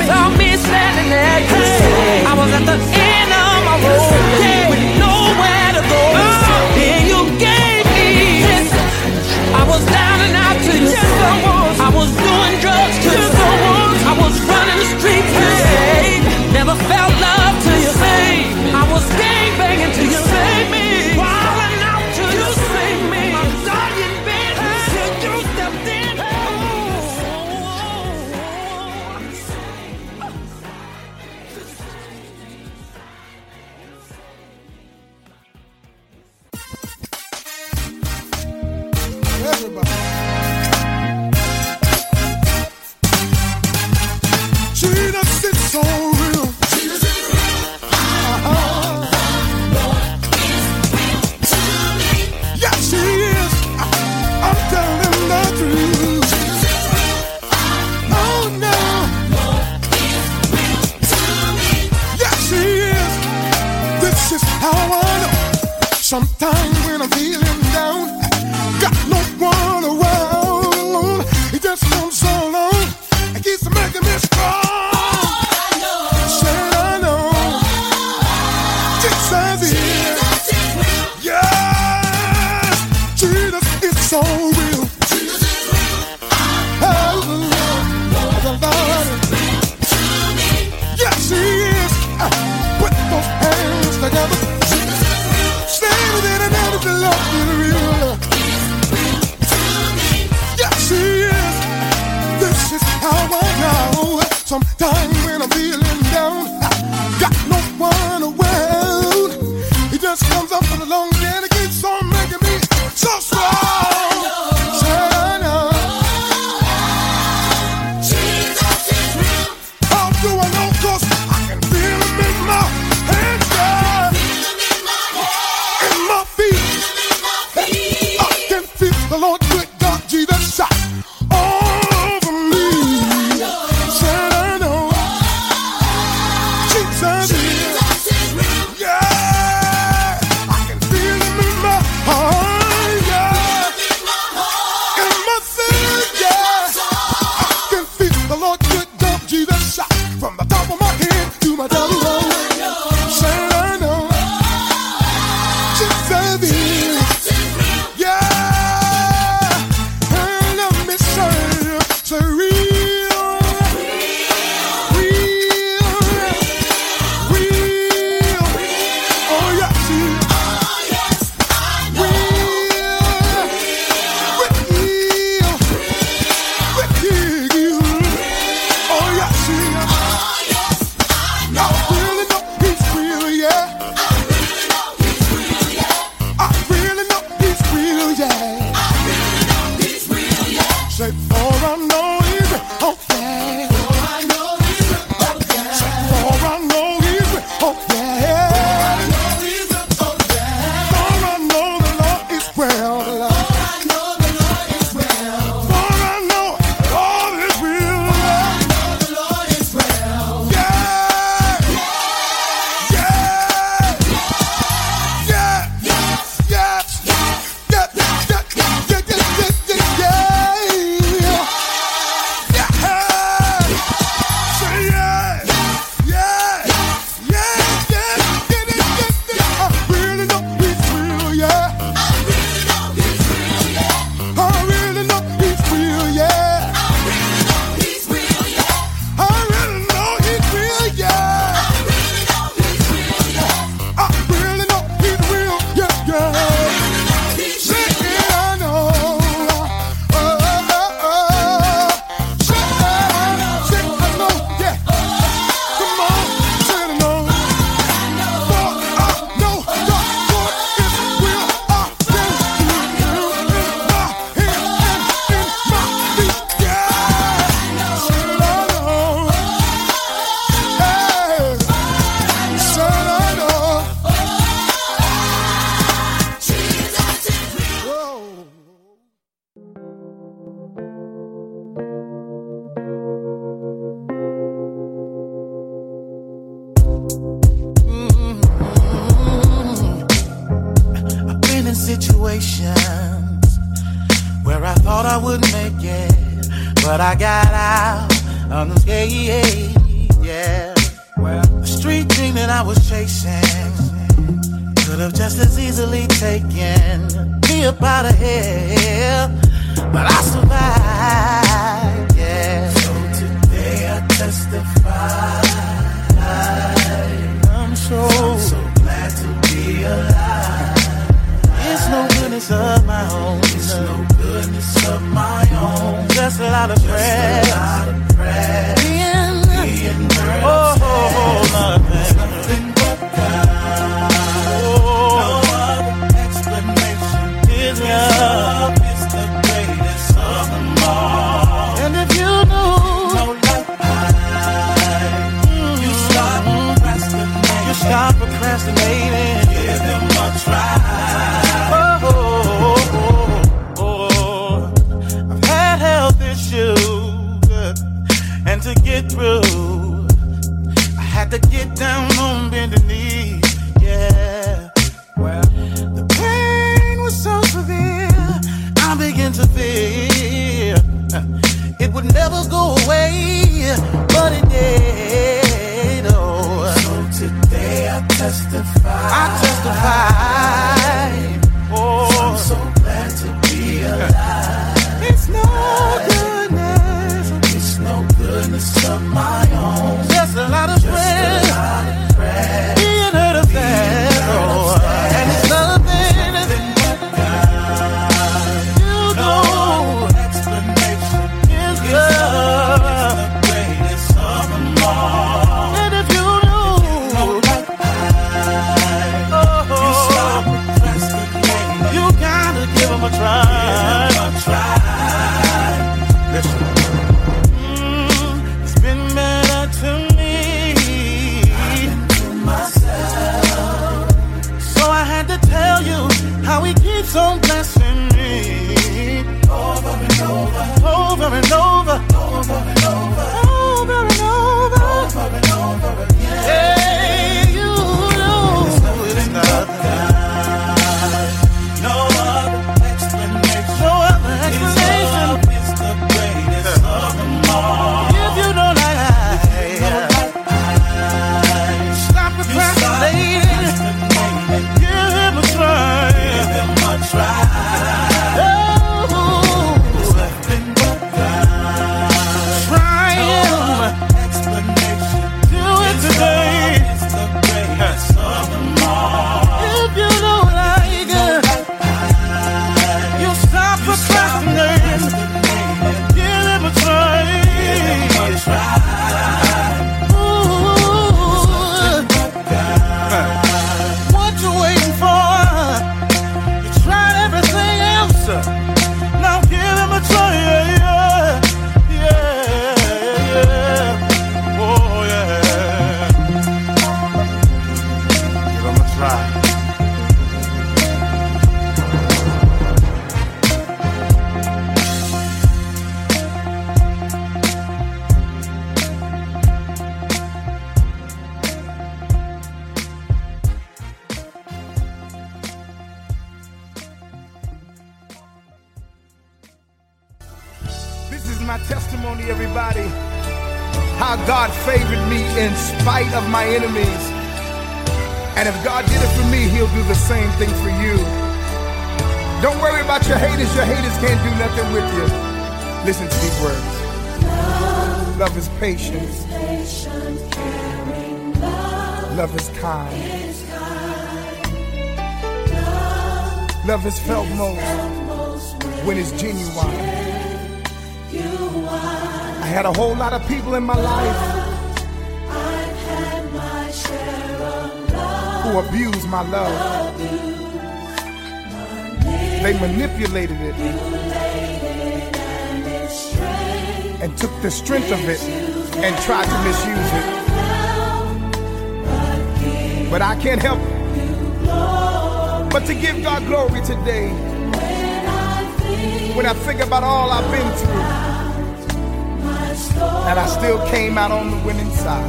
saw me standing there. Hey. I was at the end of my road hey. with nowhere to go. Oh. Then you gave me. I was down and out to you. I was doing drugs to you. I was running the streets. to save. Never felt love to you. I was gang banging to you. Save me. where I thought I would make it, but I got out unscathed. Yeah, well, the street dream that I was chasing could have just as easily taken me up out of here, but I survived. Yeah, so today I testify. I'm so, I'm so glad to be alive goodness of my own. It's no goodness of my own. Just a lot of prayers. Being, being oh, oh, oh, lot of people in my life who abused my love. They manipulated it and took the strength of it and tried to misuse it. But I can't help but to give God glory today. When I think about all I've been through, and I still came out on the winning side.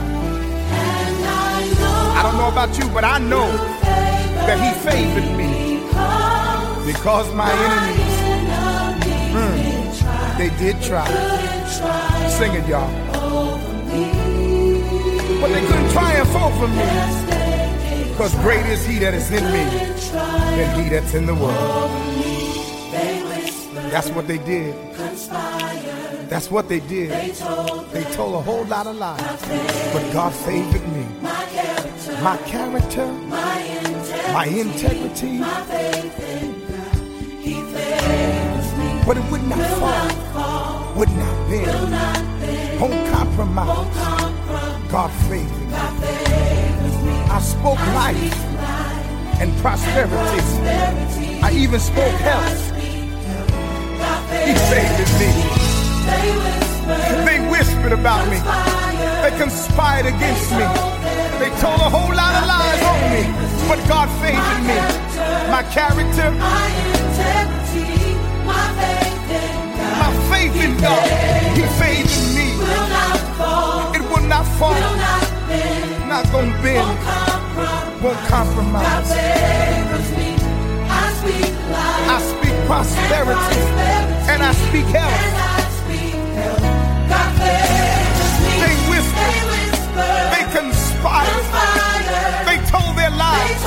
I don't know about you, but I know that He favored me because my enemies, mm, they did try. Sing it, y'all. But they couldn't triumph over me because great is He that is in me than He that's in the world. That's what they did. That's what they did. They told a whole lot of lies. But God favored me. My character, my integrity. My integrity. My in But it would not fall, would not bend, won't compromise. God favored me. I spoke life and prosperity. I even spoke health. He favored me. They whispered about me. They conspired against me. They told a whole lot of lies on me. But God favored me. My character, my faith in God, He favored me. It will not fall. Not gonna bend. Won't compromise. I speak prosperity and I speak health. Conspired, they told their lies.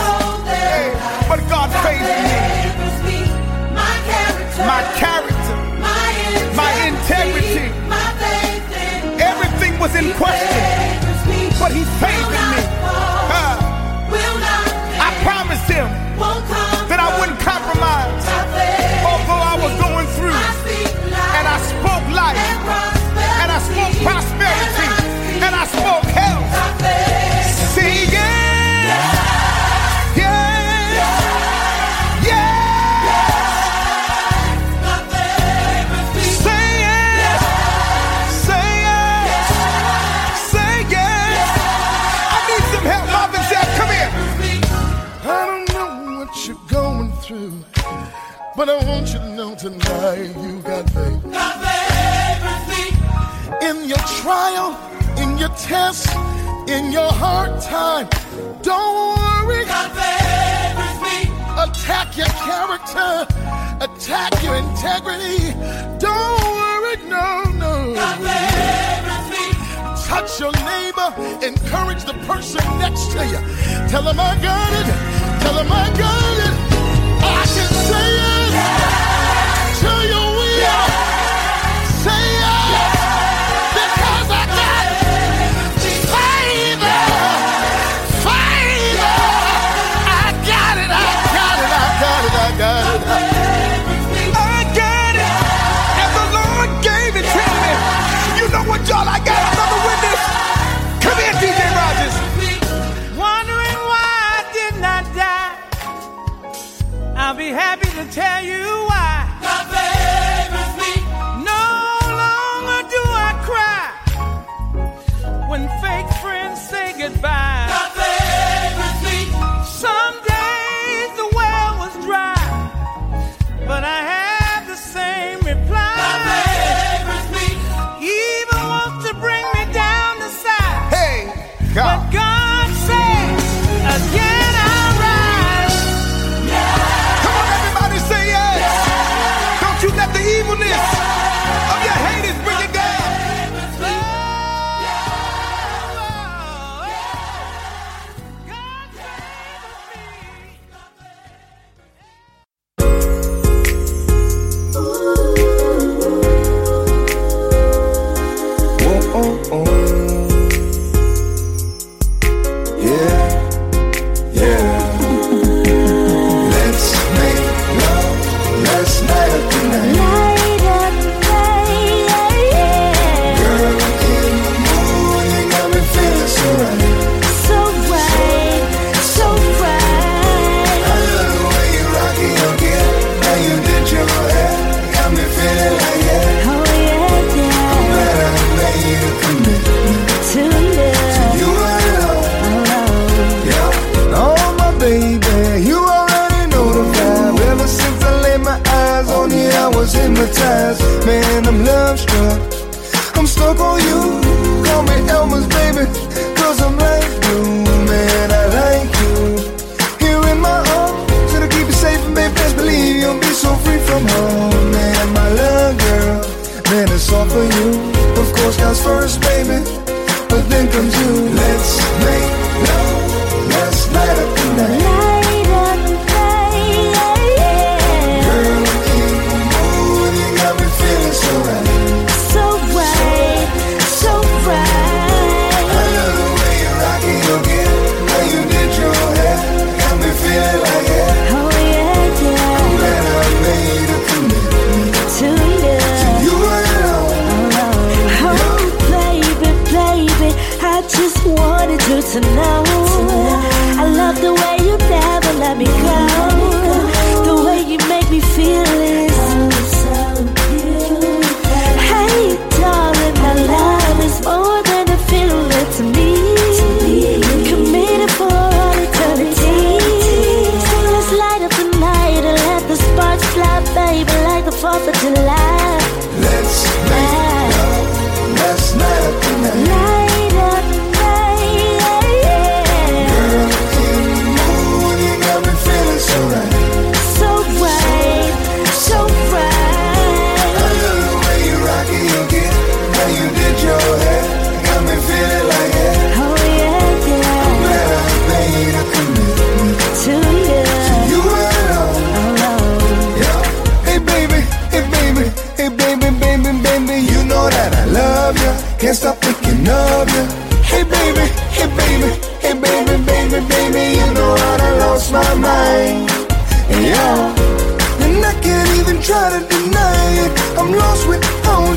But God favored me. My character, my integrity, everything was in question, but He favored me. I promised Him that I wouldn't compromise, although I was going through. And I spoke life, and I spoke prosperity, tonight you got faith. In your trial, in your test, in your hard time, don't worry. Attack your character, attack your integrity. Don't worry, no, no. Touch your neighbor, encourage the person next to you. Tell them I got it, tell them I got it. I can it to your tonight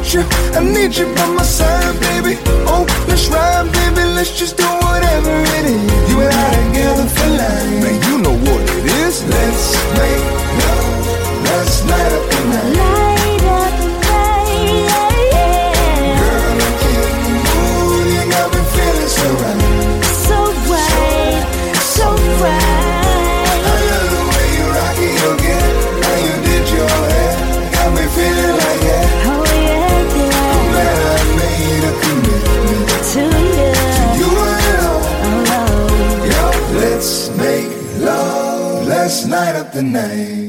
you, I need you by my side, baby. Oh, let's ride, baby, let's just do whatever it is. You and I together for life. Man, you know what it is. Let's make the.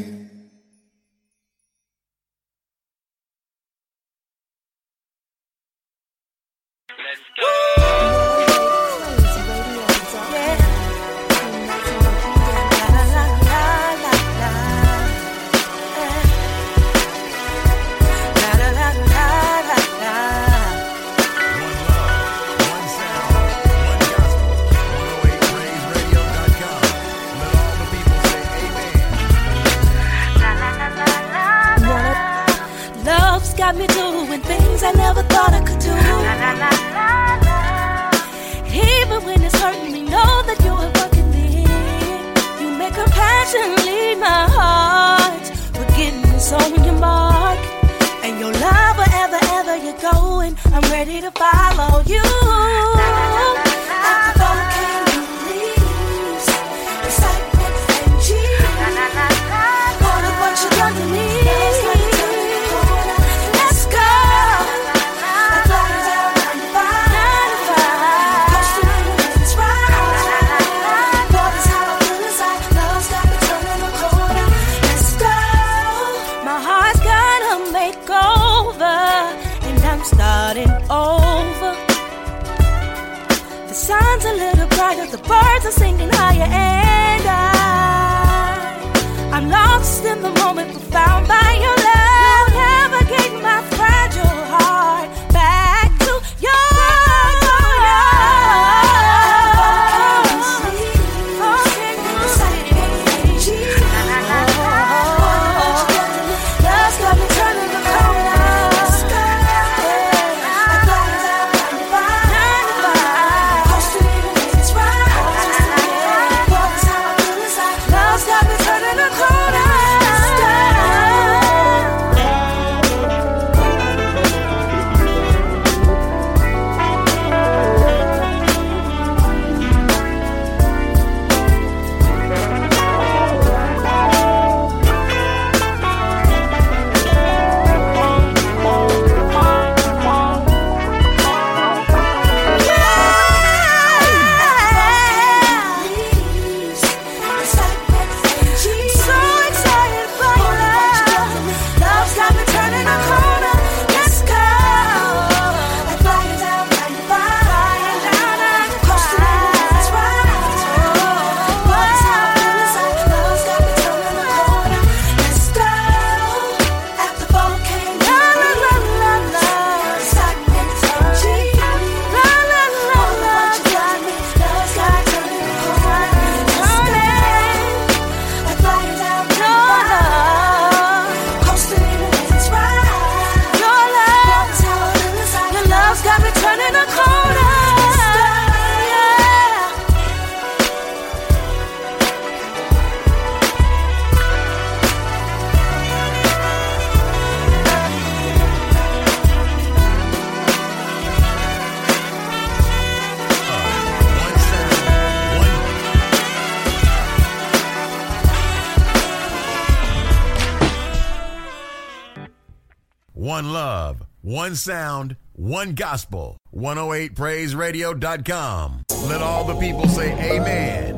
One sound, one gospel. 108praiseradio.com. Let all the people say amen.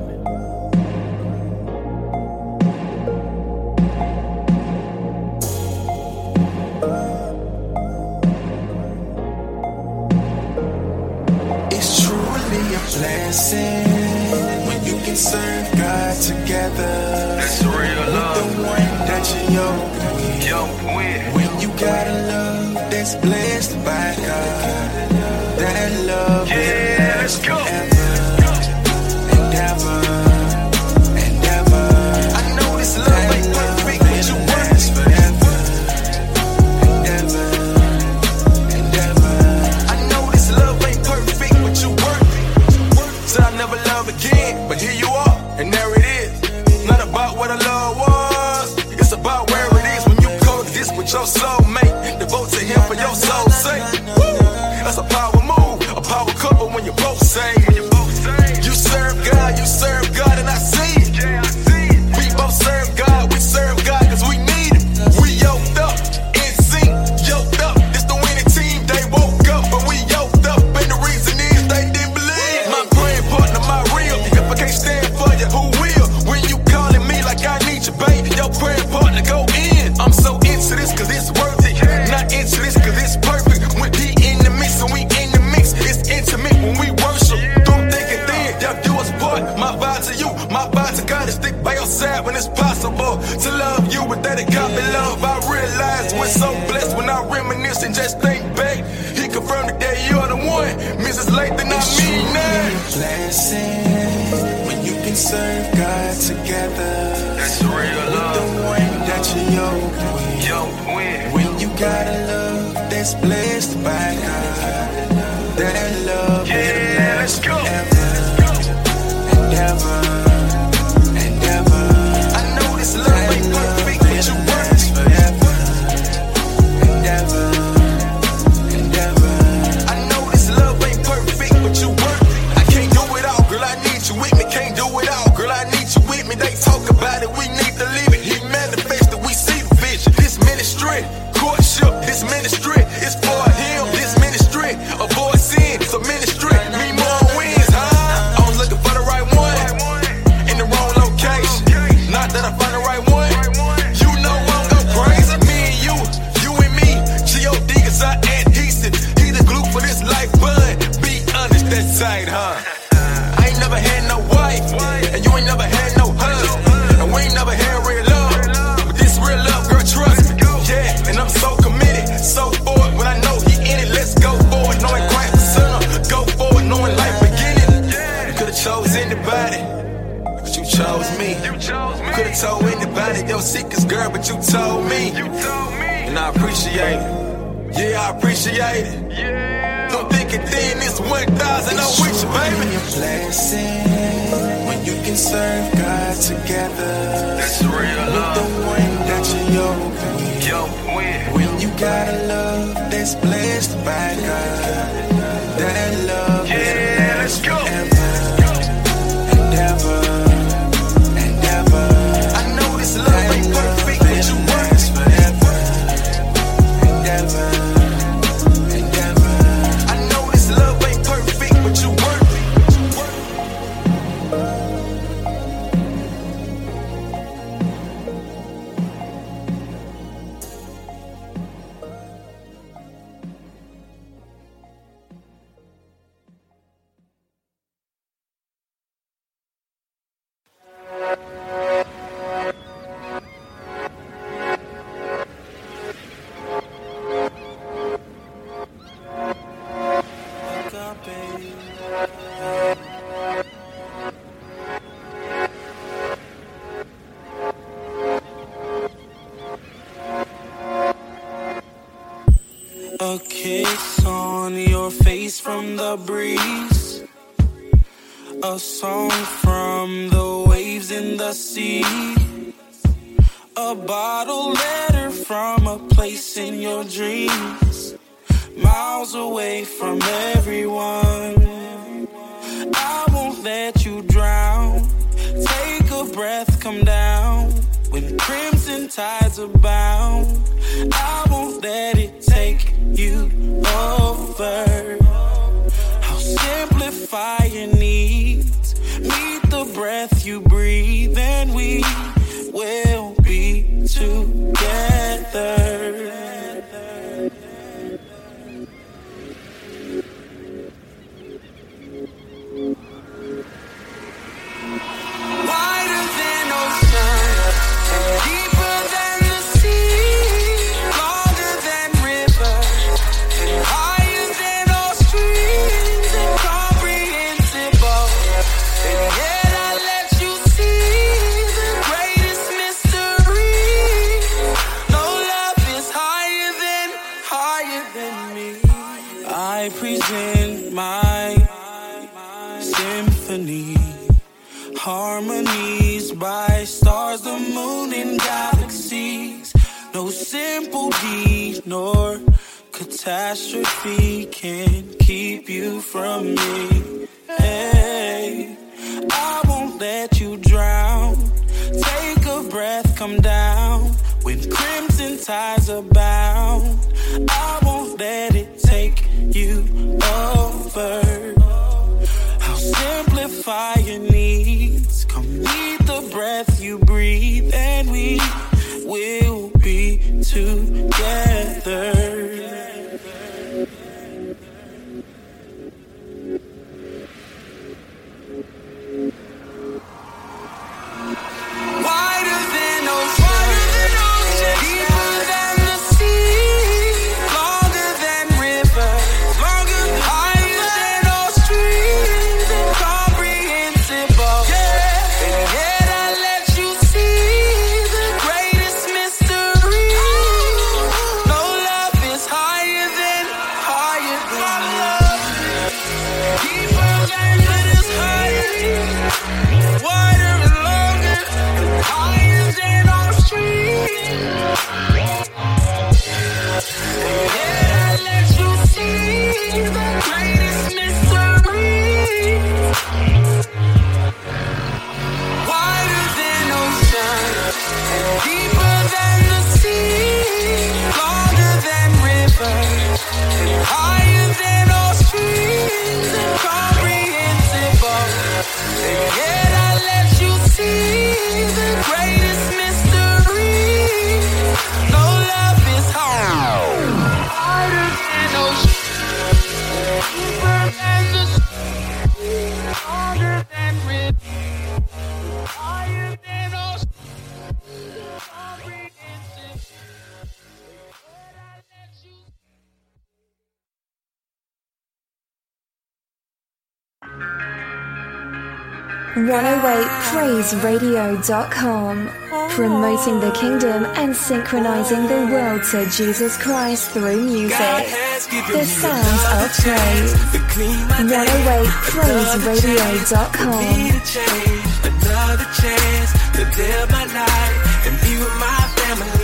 JesusRadio.com, promoting the kingdom and synchronizing the world to Jesus Christ through music. The sounds of praise. 108praiseradio.com.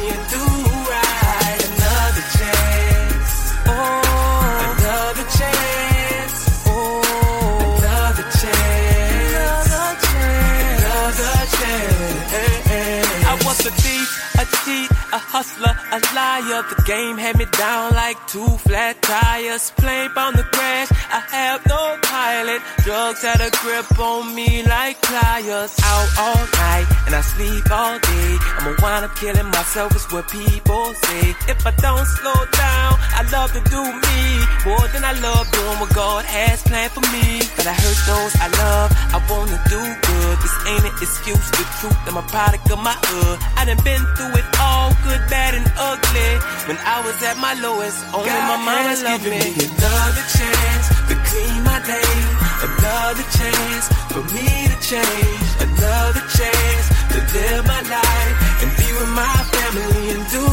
hustler, a liar. The game had me down like two flat tires. Plane bound the crash. I have no pilot. Drugs had a grip on me like pliers. Out all night and I sleep all day. I'ma wind up killing myself, is what people say. If I don't slow down, I love to do me more than I love doing what God has planned for me. But I hurt those I love. I wanna do good. This ain't an excuse. The truth, I'm a product of my hood. I done been through it all, good, bad, and ugly. When I was at my lowest, only my mama loved me. Another chance to clean my name. Another chance for me to change. Another chance to live my life and be with my family and do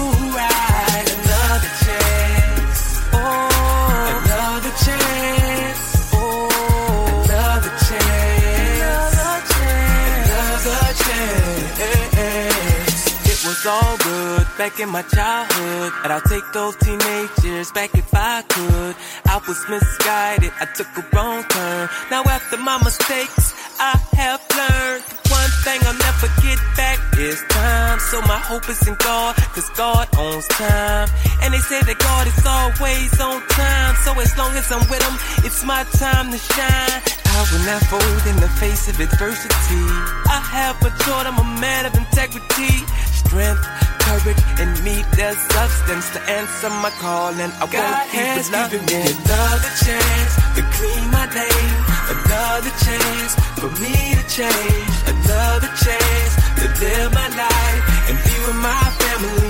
back in my childhood. And I'll take those teenage years back if I could. I was misguided, I took a wrong turn. Now after my mistakes, I have learned one thing I'll never get back is time so my hope is in God, cause God owns time. And they say that God is always on time, so as long as I'm with Him, it's my time to shine. I will not fold in the face of adversity. I have matured, I'm a man of integrity, strength, courage, and me the substance to answer my call. And I God won't keep loving me another chance to clean my name. Another chance for me to change. Another chance to live my life and be with my family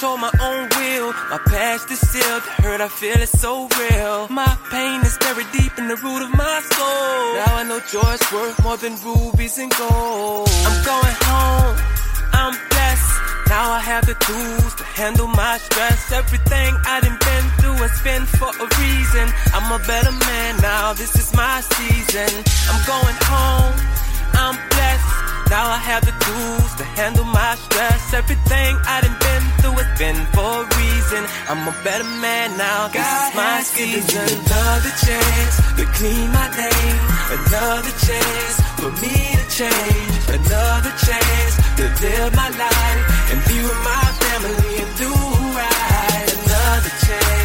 control my own will. My past is sealed, the hurt I feel is so real. My pain is buried deep in the root of my soul. Now I know joy's worth more than rubies and gold. I'm going home, I'm blessed. Now I have the tools to handle my stress. Everything I done been through has been for a reason. I'm a better man now, this is my season. I'm going home, I'm blessed. Now I have the tools to handle my stress. Everything I done been through has been for a reason. I'm a better man now. This God is my season. Another chance to clean my name. Another chance for me to change. Another chance to live my life and be with my family and do right. Another chance.